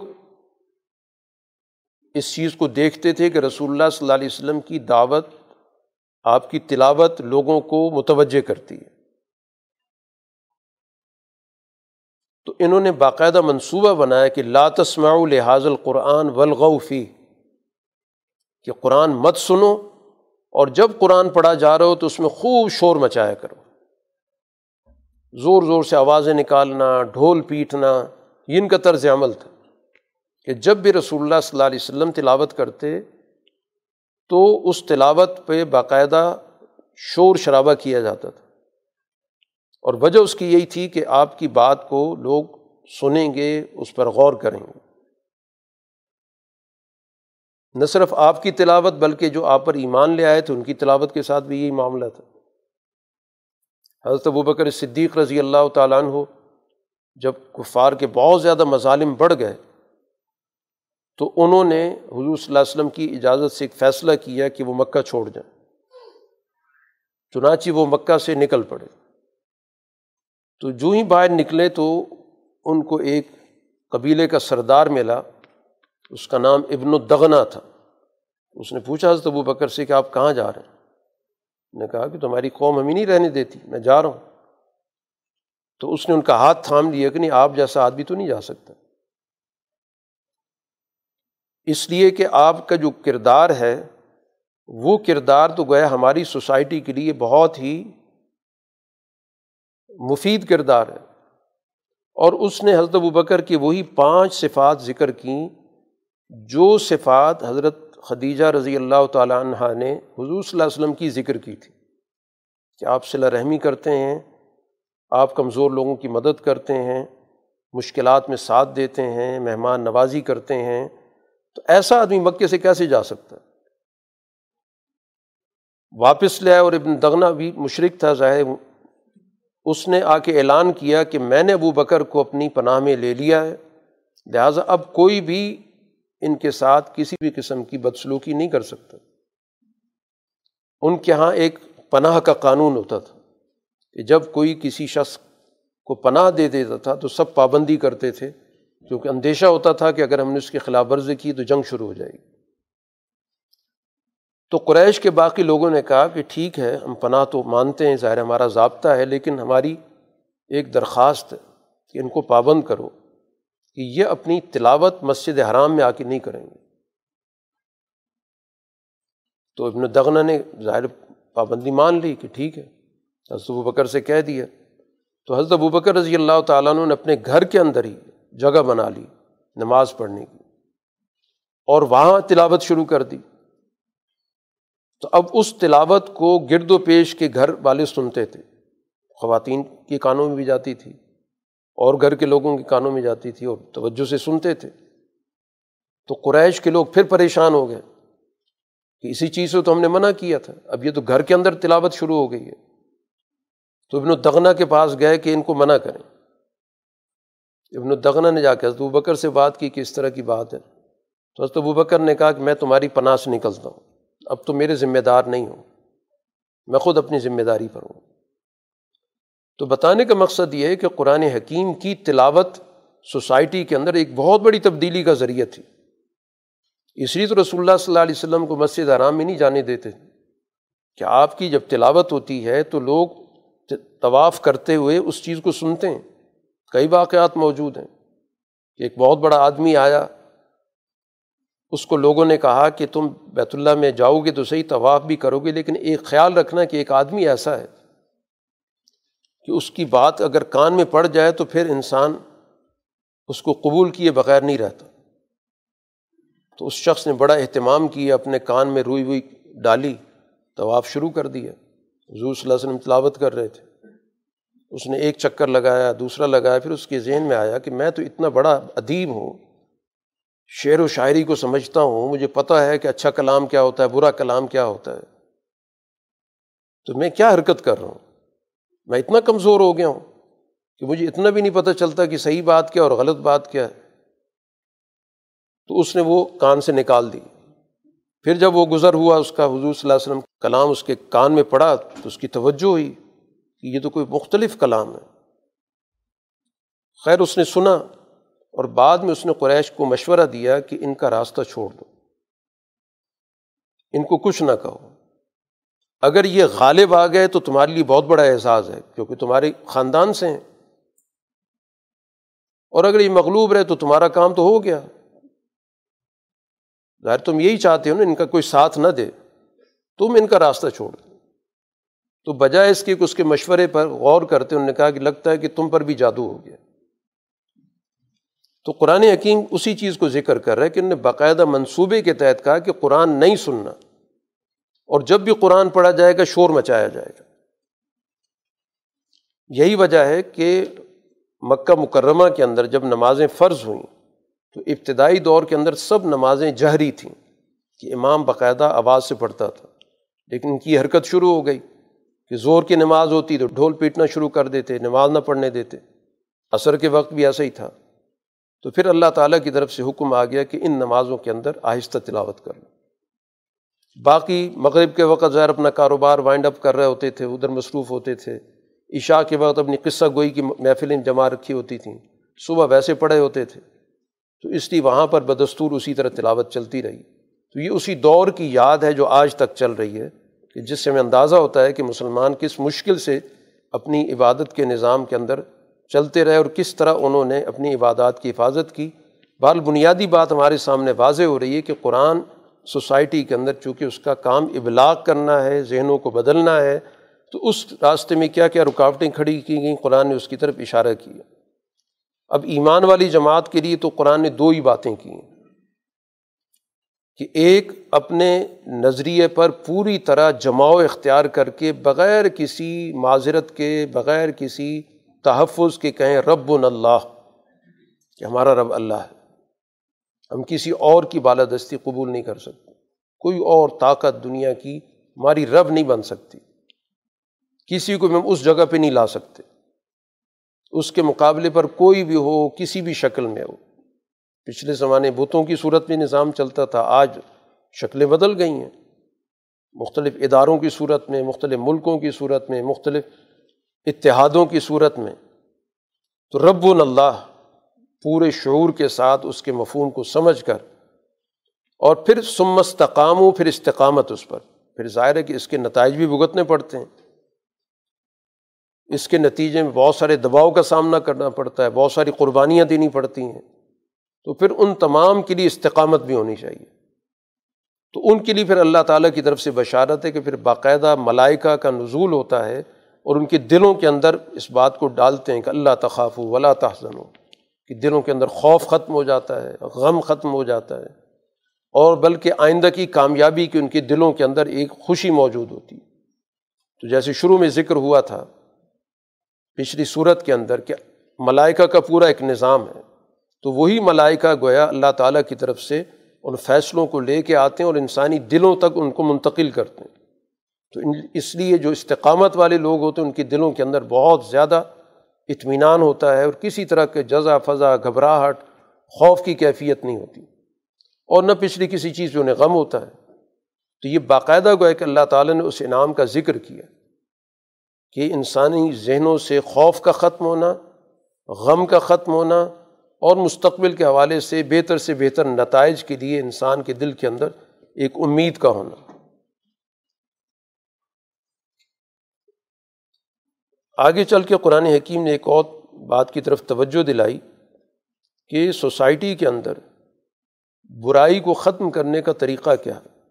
S1: اس چیز کو دیکھتے تھے کہ رسول اللہ صلی اللہ علیہ وسلم کی دعوت، آپ کی تلاوت لوگوں کو متوجہ کرتی ہے۔ تو انہوں نے باقاعدہ منصوبہ بنایا کہ لا تسمع لحاظ القرآن ولغفی کہ قرآن مت سنو اور جب قرآن پڑھا جا رہا ہو تو اس میں خوب شور مچایا کرو۔ زور زور سے آوازیں نکالنا، ڈھول پیٹنا، یہ ان کا طرز عمل تھا کہ جب بھی رسول اللہ صلی اللہ علیہ وسلم تلاوت کرتے تو اس تلاوت پہ باقاعدہ شور شرابہ کیا جاتا تھا۔ اور وجہ اس کی یہی تھی کہ آپ کی بات کو لوگ سنیں گے، اس پر غور کریں گے۔ نہ صرف آپ کی تلاوت بلکہ جو آپ پر ایمان لے آئے تھے، ان کی تلاوت کے ساتھ بھی یہی معاملہ تھا۔ حضرت ابوبکر صدیق رضی اللہ تعالیٰ عنہ جب کفار کے بہت زیادہ مظالم بڑھ گئے، تو انہوں نے حضور صلی اللہ علیہ وسلم کی اجازت سے ایک فیصلہ کیا کہ وہ مکہ چھوڑ جائیں۔ چنانچہ وہ مکہ سے نکل پڑے۔ تو جو ہی باہر نکلے تو ان کو ایک قبیلے کا سردار ملا۔ اس کا نام ابن الدغنا تھا۔ اس نے پوچھا، حضرت ابو بکر سے کہ آپ کہاں جا رہے ہیں؟ نے کہا کہ تمہاری قوم ہمیں نہیں رہنے دیتی، میں جا رہا ہوں۔ تو اس نے ان کا ہاتھ تھام لیا کہ نہیں، آپ جیسا آدمی تو نہیں جا سکتا۔ اس لیے کہ آپ کا جو کردار ہے، وہ کردار تو گویا ہماری سوسائٹی کے لیے بہت ہی مفید کردار ہے۔ اور اس نے حضرت ابو بکر کی وہی پانچ صفات ذکر کیں۔ جو صفات حضرت خدیجہ رضی اللہ تعالیٰ عنہ نے حضور صلی اللہ علیہ وسلم کی ذکر کی تھی کہ آپ صلی رحمی کرتے ہیں، آپ کمزور لوگوں کی مدد کرتے ہیں، مشکلات میں ساتھ دیتے ہیں، مہمان نوازی کرتے ہیں، تو ایسا آدمی مکے سے کیسے جا سکتا ہے؟ واپس لے آئے اور ابن دغنا بھی مشرق تھا ظاہر اس نے آ کے اعلان کیا کہ میں نے ابو بکر کو اپنی پناہ میں لے لیا ہے، لہٰذا اب کوئی بھی ان کے ساتھ کسی بھی قسم کی بدسلوکی نہیں کر سکتا۔ ان کے یہاں ایک پناہ کا قانون ہوتا تھا کہ جب کوئی کسی شخص کو پناہ دے دیتا تھا تو سب پابندی کرتے تھے، کیونکہ اندیشہ ہوتا تھا کہ اگر ہم نے اس کی خلاف ورزی کی تو جنگ شروع ہو جائے گی۔ تو قریش کے باقی لوگوں نے کہا کہ ٹھیک ہے، ہم پناہ تو مانتے ہیں، ظاہر ہمارا ضابطہ ہے، لیکن ہماری ایک درخواست ہے کہ ان کو پابند کرو۔ کہ یہ اپنی تلاوت مسجد حرام میں آ کے نہیں کریں گے۔ تو ابن دغنا نے ظاہر پابندی مان لی کہ ٹھیک ہے، حضرت ابو بکر سے کہہ دیا۔ تو حضرت ابو بکر رضی اللہ تعالیٰ نے اپنے گھر کے اندر ہی جگہ بنا لی نماز پڑھنے کی اور وہاں تلاوت شروع کر دی۔ تو اب اس تلاوت کو گرد و پیش کے گھر والے سنتے تھے۔ خواتین کے کانوں میں بھی جاتی تھی۔ اور گھر کے لوگوں کے کانوں میں جاتی تھی اور توجہ سے سنتے تھے۔ تو قریش کے لوگ پھر پریشان ہو گئے کہ اسی چیز سے تو ہم نے منع کیا تھا۔ اب یہ تو گھر کے اندر تلاوت شروع ہو گئی ہے۔ تو ابن الدغنا کے پاس گئے کہ ان کو منع کریں۔ ابن الدغنا نے جا کے حضرت بکر سے بات کی کہ اس طرح کی بات ہے۔ تو حضرت بکر نے کہا کہ میں تمہاری پناہ سے نکلتا ہوں۔ اب تو میرے ذمہ دار نہیں ہوں میں خود اپنی ذمہ داری پر ہوں۔ تو بتانے کا مقصد یہ ہے کہ قرآن حکیم کی تلاوت سوسائٹی کے اندر ایک بہت بڑی تبدیلی کا ذریعہ تھی۔ اس لیے تو رسول اللہ صلی اللہ علیہ وسلم کو مسجد آرام میں نہیں جانے دیتے کہ آپ کی جب تلاوت ہوتی ہے تو لوگ طواف کرتے ہوئے اس چیز کو سنتے ہیں۔ کئی واقعات موجود ہیں۔ کہ ایک بہت بڑا آدمی آیا۔ اس کو لوگوں نے کہا کہ تم بیت اللہ میں جاؤ گے تو صحیح طواف بھی کرو گے، لیکن ایک خیال رکھنا کہ ایک آدمی ایسا ہے۔ کہ اس کی بات اگر کان میں پڑ جائے تو پھر انسان اس کو قبول کیے بغیر نہیں رہتا۔ تو اس شخص نے بڑا اہتمام کیا، اپنے کان میں روئی ہوئی ڈالی، طواف شروع کر دیا۔ حضور صلی اللہ علیہ وسلم تلاوت کر رہے تھے۔ اس نے ایک چکر لگایا، دوسرا لگایا، پھر اس کے ذہن میں آیا کہ میں تو اتنا بڑا ادیب ہوں، شعر و شاعری کو سمجھتا ہوں، مجھے پتہ ہے کہ اچھا کلام کیا ہوتا ہے، برا کلام کیا ہوتا ہے۔ تو میں کیا حرکت کر رہا ہوں؟ میں اتنا کمزور ہو گیا ہوں کہ مجھے اتنا بھی نہیں پتہ چلتا کہ صحیح بات کیا اور غلط بات کیا ہے۔ تو اس نے وہ کان سے نکال دی۔ پھر جب وہ گزر ہوا، اس کا حضور صلی اللہ علیہ وسلم کلام اس کے کان میں پڑا تو اس کی توجہ ہوئی کہ یہ تو کوئی مختلف کلام ہے۔ خیر، اس نے سنا اور بعد میں اس نے قریش کو مشورہ دیا کہ ان کا راستہ چھوڑ دو۔ ان کو کچھ نہ کہو۔ اگر یہ غالب آ گئے تو تمہارے لیے بہت بڑا اعزاز ہے، کیونکہ تمہارے خاندان سے ہیں۔ اور اگر یہ مغلوب رہے تو تمہارا کام تو ہو گیا۔ ظاہر تم یہی چاہتے ہو نا، ان کا کوئی ساتھ نہ دے۔ تم ان کا راستہ چھوڑ دو تو بجائے اس کے کہ اس کے مشورے پر غور کرتے انہوں نے کہا کہ لگتا ہے کہ تم پر بھی جادو ہو گیا۔ تو قرآن حکیم اسی چیز کو ذکر کر رہا ہے کہ انہوں نے باقاعدہ منصوبے کے تحت کہا کہ قرآن نہیں سننا۔ اور جب بھی قرآن پڑھا جائے گا، شور مچایا جائے گا۔ یہی وجہ ہے کہ مکہ مکرمہ کے اندر جب نمازیں فرض ہوئیں، تو ابتدائی دور کے اندر سب نمازیں جہری تھیں کہ امام باقاعدہ آواز سے پڑھتا تھا۔ لیکن ان کی حرکت شروع ہو گئی کہ زور کی نماز ہوتی تو ڈھول پیٹنا شروع کر دیتے، نماز نہ پڑھنے دیتے۔ عصر کے وقت بھی ایسا ہی تھا۔ تو پھر اللہ تعالیٰ کی طرف سے حکم آ گیا کہ ان نمازوں کے اندر آہستہ تلاوت کر لو۔ باقی مغرب کے وقت ظاہر اپنا کاروبار وائنڈ اپ کر رہے ہوتے تھے، ادھر مصروف ہوتے تھے۔ عشاء کے وقت اپنی قصہ گوئی کی محفلیں جمع رکھی ہوتی تھیں۔ صبح ویسے پڑھے ہوتے تھے۔ تو اس لیے وہاں پر بدستور اسی طرح تلاوت چلتی رہی۔ تو یہ اسی دور کی یاد ہے جو آج تک چل رہی ہے، کہ جس سے ہمیں اندازہ ہوتا ہے کہ مسلمان کس مشکل سے اپنی عبادت کے نظام کے اندر چلتے رہے اور کس طرح انہوں نے اپنی عبادات کی حفاظت کی۔ بال بنیادی بات ہمارے سامنے واضح ہو رہی ہے کہ قرآن سوسائٹی کے اندر چونکہ اس کا کام ابلاغ کرنا ہے، ذہنوں کو بدلنا ہے، تو اس راستے میں کیا کیا رکاوٹیں کھڑی کی گئیں، قرآن نے اس کی طرف اشارہ کیا۔ اب ایمان والی جماعت کے لیے تو قرآن نے دو ہی باتیں کی ہیں۔ کہ ایک، اپنے نظریے پر پوری طرح جماؤ اختیار کر کے بغیر کسی معذرت کے، بغیر کسی تحفظ کے کہیں رب اللہ، کہ ہمارا رب اللہ ہے۔ ہم کسی اور کی بالادستی قبول نہیں کر سکتے۔ کوئی اور طاقت دنیا کی ہماری رب نہیں بن سکتی۔ کسی کو ہم اس جگہ پہ نہیں لا سکتے۔ اس کے مقابلے پر کوئی بھی ہو، کسی بھی شکل میں ہو۔ پچھلے زمانے بتوں کی صورت میں نظام چلتا تھا، آج شکلیں بدل گئی ہیں۔ مختلف اداروں کی صورت میں، مختلف ملکوں کی صورت میں، مختلف اتحادوں کی صورت میں۔ تو رب اللہ پورے شعور کے ساتھ اس کے مفہوم کو سمجھ کر اور پھر سمستقام ہو پھر استقامت اس پر۔ پھر ظاہر ہے کہ اس کے نتائج بھی بھگتنے پڑتے ہیں۔ اس کے نتیجے میں بہت سارے دباؤ کا سامنا کرنا پڑتا ہے، بہت ساری قربانیاں دینی پڑتی ہیں۔ تو پھر ان تمام کے لیے استقامت بھی ہونی چاہیے۔ تو ان کے لیے پھر اللہ تعالیٰ کی طرف سے بشارت ہے کہ پھر باقاعدہ ملائکہ کا نزول ہوتا ہے اور ان کے دلوں کے اندر اس بات کو ڈالتے ہیں کہ اللہ تخاف ولا تحزن ہو کہ دلوں کے اندر خوف ختم ہو جاتا ہے، غم ختم ہو جاتا ہے۔ اور بلکہ آئندہ کی کامیابی کی ان کے دلوں کے اندر ایک خوشی موجود ہوتی۔ تو جیسے شروع میں ذکر ہوا تھا، پچھلی صورت کے اندر کہ ملائکہ کا پورا ایک نظام ہے۔ تو وہی ملائکہ گویا اللہ تعالیٰ کی طرف سے ان فیصلوں کو لے کے آتے ہیں اور انسانی دلوں تک ان کو منتقل کرتے ہیں۔ تو اس لیے جو استقامت والے لوگ ہوتے ہیں، ان کے دلوں کے اندر بہت زیادہ اطمینان ہوتا ہے اور کسی طرح کے جزا، فضا، گھبراہٹ، خوف کی کیفیت نہیں ہوتی اور نہ پچھلی کسی چیز پہ انہیں غم ہوتا ہے۔ تو یہ باقاعدہ گویا کہ اللہ تعالیٰ نے اس انعام کا ذکر کیا کہ انسانی ذہنوں سے خوف کا ختم ہونا، غم کا ختم ہونا اور مستقبل کے حوالے سے بہتر سے بہتر نتائج کے لیے انسان کے دل کے اندر ایک امید کا ہونا۔ آگے چل کے قرآن حکیم نے ایک اور بات کی طرف توجہ دلائی کہ سوسائٹی کے اندر برائی کو ختم کرنے کا طریقہ کیا ہے۔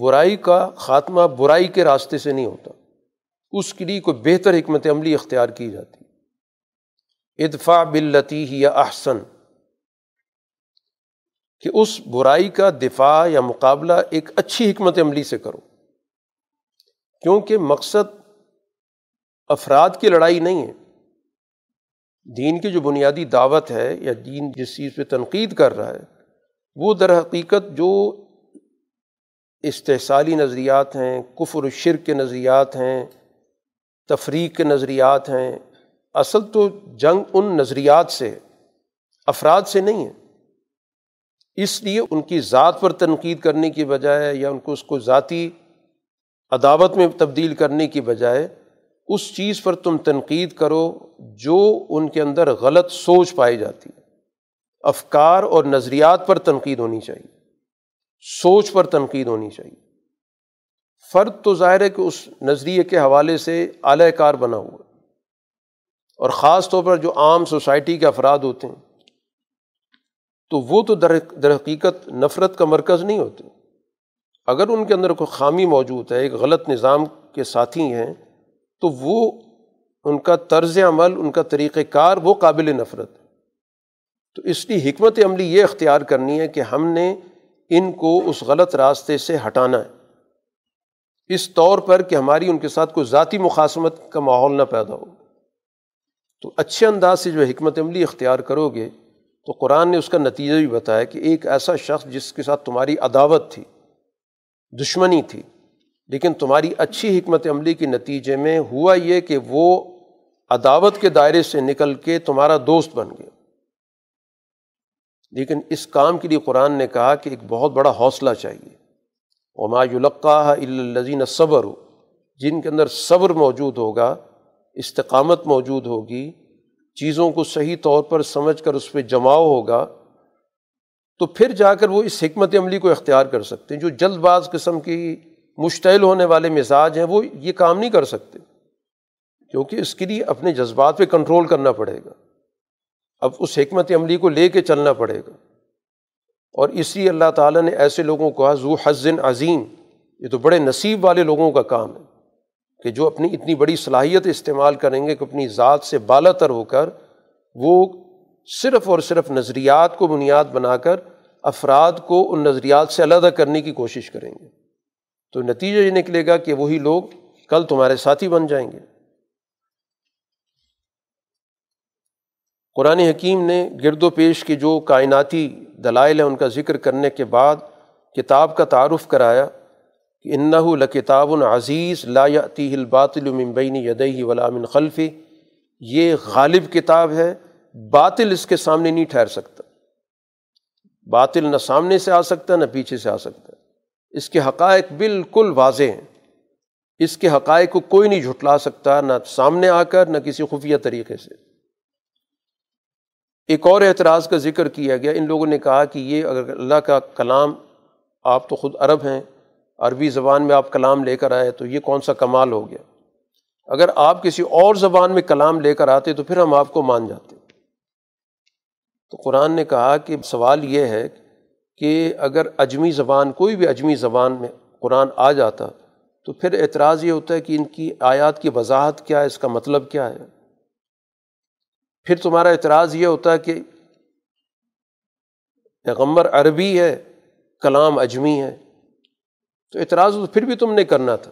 S1: برائی کا خاتمہ برائی کے راستے سے نہیں ہوتا۔ اس کے لیے کوئی بہتر حکمت عملی اختیار کی جاتی۔ ادفا بلتی یا احسن۔ کہ اس برائی کا دفاع یا مقابلہ ایک اچھی حکمت عملی سے کرو۔ کیونکہ مقصد افراد کی لڑائی نہیں ہے۔ دین کی جو بنیادی دعوت ہے یا دین جس چیز پہ تنقید کر رہا ہے، وہ در حقیقت جو استحصالی نظریات ہیں، کفر و شرک کے نظریات ہیں، تفریق کے نظریات ہیں، اصل تو جنگ ان نظریات سے، افراد سے نہیں ہے۔ اس لیے ان کی ذات پر تنقید کرنے کی بجائے یا ان کو اس کو ذاتی عداوت میں تبدیل کرنے کی بجائے اس چیز پر تم تنقید کرو جو ان کے اندر غلط سوچ پائی جاتی ہے۔ افکار اور نظریات پر تنقید ہونی چاہیے۔ سوچ پر تنقید ہونی چاہیے۔ فرد تو ظاہر ہے کہ اس نظریے کے حوالے سے اعلی کار بنا ہوا اور خاص طور پر جو عام سوسائٹی کے افراد ہوتے ہیں، تو وہ تو در در حقیقت نفرت کا مرکز نہیں ہوتے۔ اگر ان کے اندر کوئی خامی موجود ہے، ایک غلط نظام کے ساتھی ہیں تو وہ ان کا طرز عمل، ان کا طریقۂ کار وہ قابل نفرت تو اس لیے حکمت عملی یہ اختیار کرنی ہے کہ ہم نے ان کو اس غلط راستے سے ہٹانا ہے۔ اس طور پر کہ ہماری ان کے ساتھ کوئی ذاتی مقاصمت کا ماحول نہ پیدا ہو۔ تو اچھے انداز سے جو حکمت عملی اختیار کرو گے، تو قرآن نے اس کا نتیجہ بھی بتایا کہ ایک ایسا شخص جس کے ساتھ تمہاری عداوت تھی، دشمنی تھی لیکن تمہاری اچھی حکمت عملی کے نتیجے میں ہوا یہ کہ وہ عداوت کے دائرے سے نکل کے تمہارا دوست بن گیا۔ لیکن اس کام کے لیے قرآن نے کہا کہ ایک بہت بڑا حوصلہ چاہیے۔ وما یلقاہ الزین صبر جن کے اندر صبر موجود ہوگا، استقامت موجود ہوگی، چیزوں کو صحیح طور پر سمجھ کر اس پہ جماؤ ہوگا، تو پھر جا کر وہ اس حکمت عملی کو اختیار کر سکتے ہیں جو جلد باز قسم کی مشتعل ہونے والے مزاج ہیں، وہ یہ کام نہیں کر سکتے۔ کیونکہ اس کے لیے اپنے جذبات پہ کنٹرول کرنا پڑے گا۔ اب اس حکمت عملی کو لے کے چلنا پڑے گا۔ اور اسی اللہ تعالیٰ نے ایسے لوگوں کو ذو حزن عظیم۔ یہ تو بڑے نصیب والے لوگوں کا کام ہے کہ جو اپنی اتنی بڑی صلاحیت استعمال کریں گے کہ اپنی ذات سے بالا تر ہو کر وہ صرف اور صرف نظریات کو بنیاد بنا کر افراد کو ان نظریات سے علیحدہ کرنے کی کوشش کریں گے۔ تو نتیجہ یہ نکلے گا کہ وہی لوگ کل تمہارے ساتھی بن جائیں گے۔ قرآن حکیم نے گرد و پیش کی جو کائناتی دلائل ہیں ان کا ذکر کرنے کے بعد کتاب کا تعارف کرایا کہ انّا اس کے حقائق بالکل واضح ہیں۔ اس کے حقائق کو کوئی نہیں جھٹلا سکتا، نہ سامنے آ کر، نہ کسی خفیہ طریقے سے۔ ایک اور اعتراض کا ذکر کیا گیا۔ ان لوگوں نے کہا کہ یہ اگر اللہ کا کلام، آپ تو خود عرب ہیں، عربی زبان میں آپ کلام لے کر آئے تو یہ کون سا کمال ہو گیا؟ اگر آپ کسی اور زبان میں کلام لے کر آتے تو پھر ہم آپ کو مان جاتے۔ تو قرآن نے کہا کہ سوال یہ ہے کہ اگر اجمی زبان، کوئی بھی اجمی زبان میں قرآن آ جاتا تو پھر اعتراض یہ ہوتا ہے کہ ان کی آیات کی وضاحت کیا ہے، اس کا مطلب کیا ہے۔ پھر تمہارا اعتراض یہ ہوتا ہے کہ پیغمبر عربی ہے، کلام اجمی ہے۔ تو اعتراض پھر بھی تم نے کرنا تھا۔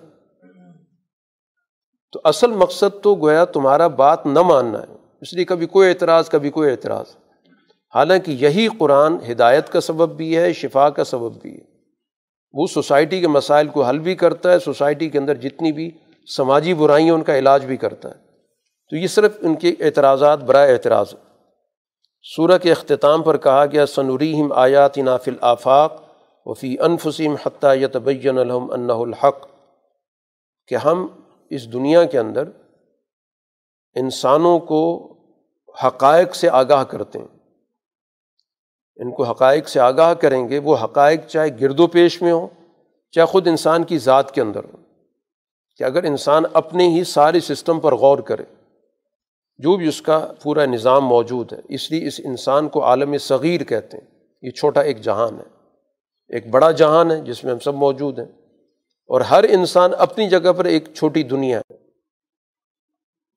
S1: تو اصل مقصد تو گویا تمہارا بات نہ ماننا ہے۔ اس لیے کبھی کوئی اعتراض، کبھی کوئی اعتراض۔ حالانکہ یہی قرآن ہدایت کا سبب بھی ہے، شفا کا سبب بھی ہے۔ وہ سوسائٹی کے مسائل کو حل بھی کرتا ہے، سوسائٹی کے اندر جتنی بھی سماجی برائیاں ان کا علاج بھی کرتا ہے۔ تو یہ صرف ان کے اعتراضات برائے اعتراض سورہ کے اختتام پر کہا گیا سنوریم آیات نافل آفاق وفی انفسیم حتیٰ یتبین الحم انّا الحق۔ کہ ہم اس دنیا کے اندر انسانوں کو حقائق سے آگاہ کرتے ہیں۔ ان کو حقائق سے آگاہ کریں گے، وہ حقائق چاہے گرد و پیش میں ہوں، چاہے خود انسان کی ذات کے اندر ہو کہ اگر انسان اپنے ہی سارے سسٹم پر غور کرے، جو بھی اس کا پورا نظام موجود ہے، اس لیے اس انسان کو عالم صغیر کہتے ہیں۔ یہ چھوٹا ایک جہان ہے۔ ایک بڑا جہان ہے جس میں ہم سب موجود ہیں۔ اور ہر انسان اپنی جگہ پر ایک چھوٹی دنیا ہے۔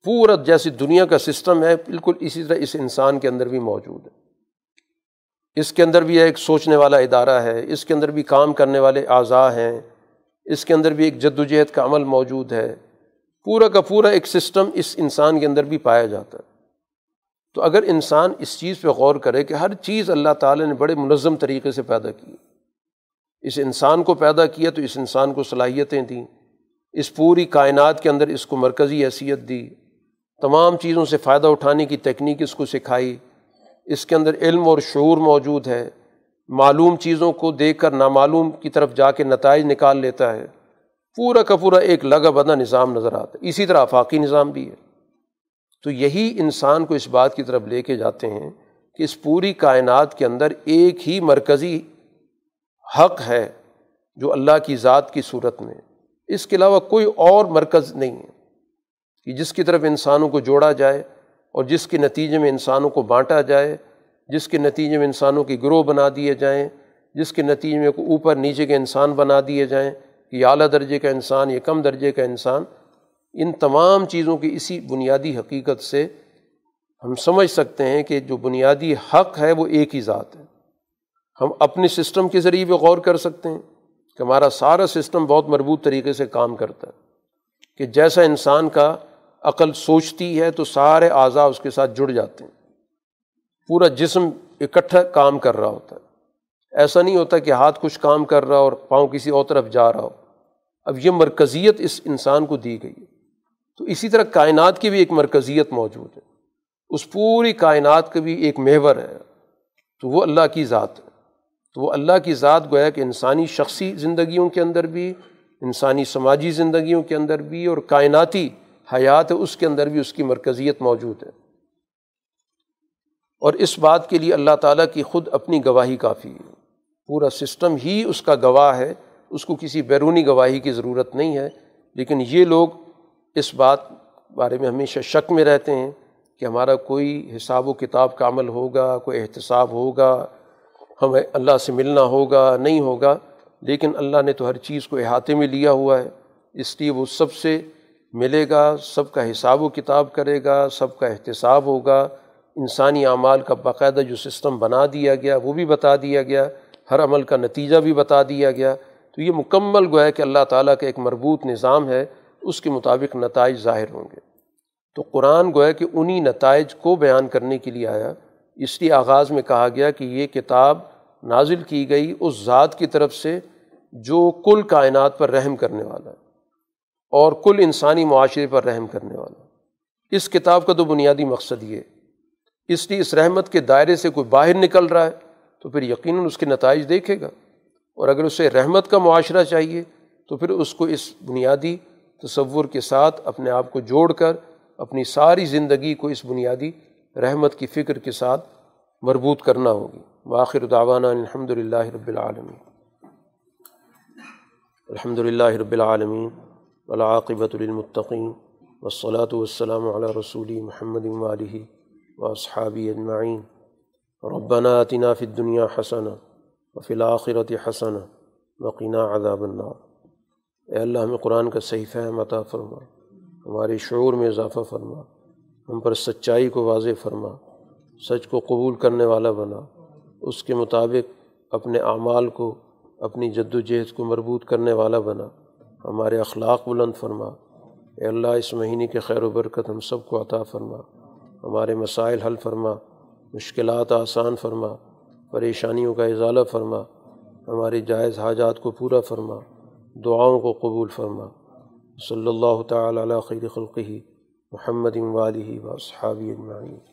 S1: پورا جیسی دنیا کا سسٹم ہے، بالکل اسی طرح اس انسان کے اندر بھی موجود ہے۔ اس کے اندر بھی ایک سوچنے والا ادارہ ہے، اس کے اندر بھی کام کرنے والے اعضاء ہیں، اس کے اندر بھی ایک جد و جہد کا عمل موجود ہے۔ پورا کا پورا ایک سسٹم اس انسان کے اندر بھی پایا جاتا ہے۔ تو اگر انسان اس چیز پہ غور کرے کہ ہر چیز اللہ تعالیٰ نے بڑے منظم طریقے سے پیدا کی اس انسان کو پیدا کیا تو اس انسان کو صلاحیتیں دیں۔ اس پوری کائنات کے اندر اس کو مرکزی حیثیت دی۔ تمام چیزوں سے فائدہ اٹھانے کی تکنیک اس کو سکھائی۔ اس کے اندر علم اور شعور موجود ہے۔ معلوم چیزوں کو دیکھ کر نامعلوم کی طرف جا کے نتائج نکال لیتا ہے۔ پورا کا پورا ایک لگا بدا نظام نظر آتا ہے۔ اسی طرح آفاقی نظام بھی ہے۔ تو یہی انسان کو اس بات کی طرف لے کے جاتے ہیں کہ اس پوری کائنات کے اندر ایک ہی مرکزی حق ہے جو اللہ کی ذات کی صورت میں۔ اس کے علاوہ کوئی اور مرکز نہیں ہے کہ جس کی طرف انسانوں کو جوڑا جائے۔ اور جس کے نتیجے میں انسانوں کو بانٹا جائے، جس کے نتیجے میں انسانوں کی گروہ بنا دیے جائیں، جس کے نتیجے میں اوپر نیچے کے انسان بنا دیے جائیں، کہ یہ اعلیٰ درجے کا انسان، یہ کم درجے کا انسان، ان تمام چیزوں کی اسی بنیادی حقیقت سے ہم سمجھ سکتے ہیں کہ جو بنیادی حق ہے وہ ایک ہی ذات ہے۔ ہم اپنے سسٹم کے ذریعے بھی غور کر سکتے ہیں کہ ہمارا سارا سسٹم بہت مربوط طریقے سے کام کرتا ہے، کہ جیسا انسان کا عقل سوچتی ہے تو سارے اعضاء اس کے ساتھ جڑ جاتے ہیں۔ پورا جسم اکٹھا کام کر رہا ہوتا ہے۔ ایسا نہیں ہوتا کہ ہاتھ کچھ کام کر رہا اور پاؤں کسی اور طرف جا رہا ہو۔ اب یہ مرکزیت اس انسان کو دی گئی ہے۔ تو اسی طرح کائنات کی بھی ایک مرکزیت موجود ہے۔ اس پوری کائنات کا بھی ایک محور ہے۔ تو وہ اللہ کی ذات ہے۔ تو وہ اللہ کی ذات گویا کہ انسانی شخصی زندگیوں کے اندر بھی، انسانی سماجی زندگیوں کے اندر بھی اور کائناتی حیات ہے، اس کے اندر بھی اس کی مرکزیت موجود ہے۔ اور اس بات کے لیے اللہ تعالیٰ کی خود اپنی گواہی کافی ہے۔ پورا سسٹم ہی اس کا گواہ ہے، اس کو کسی بیرونی گواہی کی ضرورت نہیں ہے۔ لیکن یہ لوگ اس بات بارے میں ہمیشہ شک میں رہتے ہیں کہ ہمارا کوئی حساب و کتاب کا عمل ہوگا، کوئی احتساب ہوگا، ہمیں اللہ سے ملنا ہوگا، نہیں ہوگا۔ لیکن اللہ نے تو ہر چیز کو احاطے میں لیا ہوا ہے۔ اس لیے وہ سب سے ملے گا، سب کا حساب و کتاب کرے گا، سب کا احتساب ہوگا۔ انسانی اعمال کا باقاعدہ جو سسٹم بنا دیا گیا، وہ بھی بتا دیا گیا۔ ہر عمل کا نتیجہ بھی بتا دیا گیا۔ تو یہ مکمل گویا کہ اللہ تعالیٰ کا ایک مربوط نظام ہے، اس کے مطابق نتائج ظاہر ہوں گے۔ تو قرآن گویا کہ انہی نتائج کو بیان کرنے کے لیے آیا۔ اس لیے آغاز میں کہا گیا کہ یہ کتاب نازل کی گئی اس ذات کی طرف سے جو کل کائنات پر رحم کرنے والا ہے۔ اور کل انسانی معاشرے پر رحم کرنے والا۔ اس کتاب کا تو بنیادی مقصد یہ اس لیے اس رحمت کے دائرے سے کوئی باہر نکل رہا ہے تو پھر یقیناً اس کے نتائج دیکھے گا۔ اور اگر اسے رحمت کا معاشرہ چاہیے تو پھر اس کو اس بنیادی تصور کے ساتھ اپنے آپ کو جوڑ کر اپنی ساری زندگی کو اس بنیادی رحمت کی فکر کے ساتھ مربوط کرنا ہوگی۔ واخر دعوانا الحمد للہ رب العالمین۔ الحمد للہ رب العالمین۔ ولاقبۃ المطقین وصلاۃ والسلام علی رسول محمد علیہ و صحابی اجمعین ربنا آتنا فی الدنیا حسن وفی الآخرت حسن وقینہ عذاب النار. اے اللہ، ہمیں قرآن کا صحیح فہم عطا فرما، ہمارے شعور میں اضافہ فرما، ہم پر سچائی کو واضح فرما، سچ کو قبول کرنے والا بنا، اس کے مطابق اپنے اعمال کو، اپنی جد و جہد کو مربوط کرنے والا بنا۔ ہمارے اخلاق بلند فرما۔ اے اللہ، اس مہینے کے خیر و برکت ہم سب کو عطا فرما۔ ہمارے مسائل حل فرما۔ مشکلات آسان فرما۔ پریشانیوں کا اضالہ فرما۔ ہماری جائز حاجات کو پورا فرما۔ دعاؤں کو قبول فرما۔ صلی اللہ تعالیٰ علیہ خیر خلقی محمد والی و صحابی اجمعین۔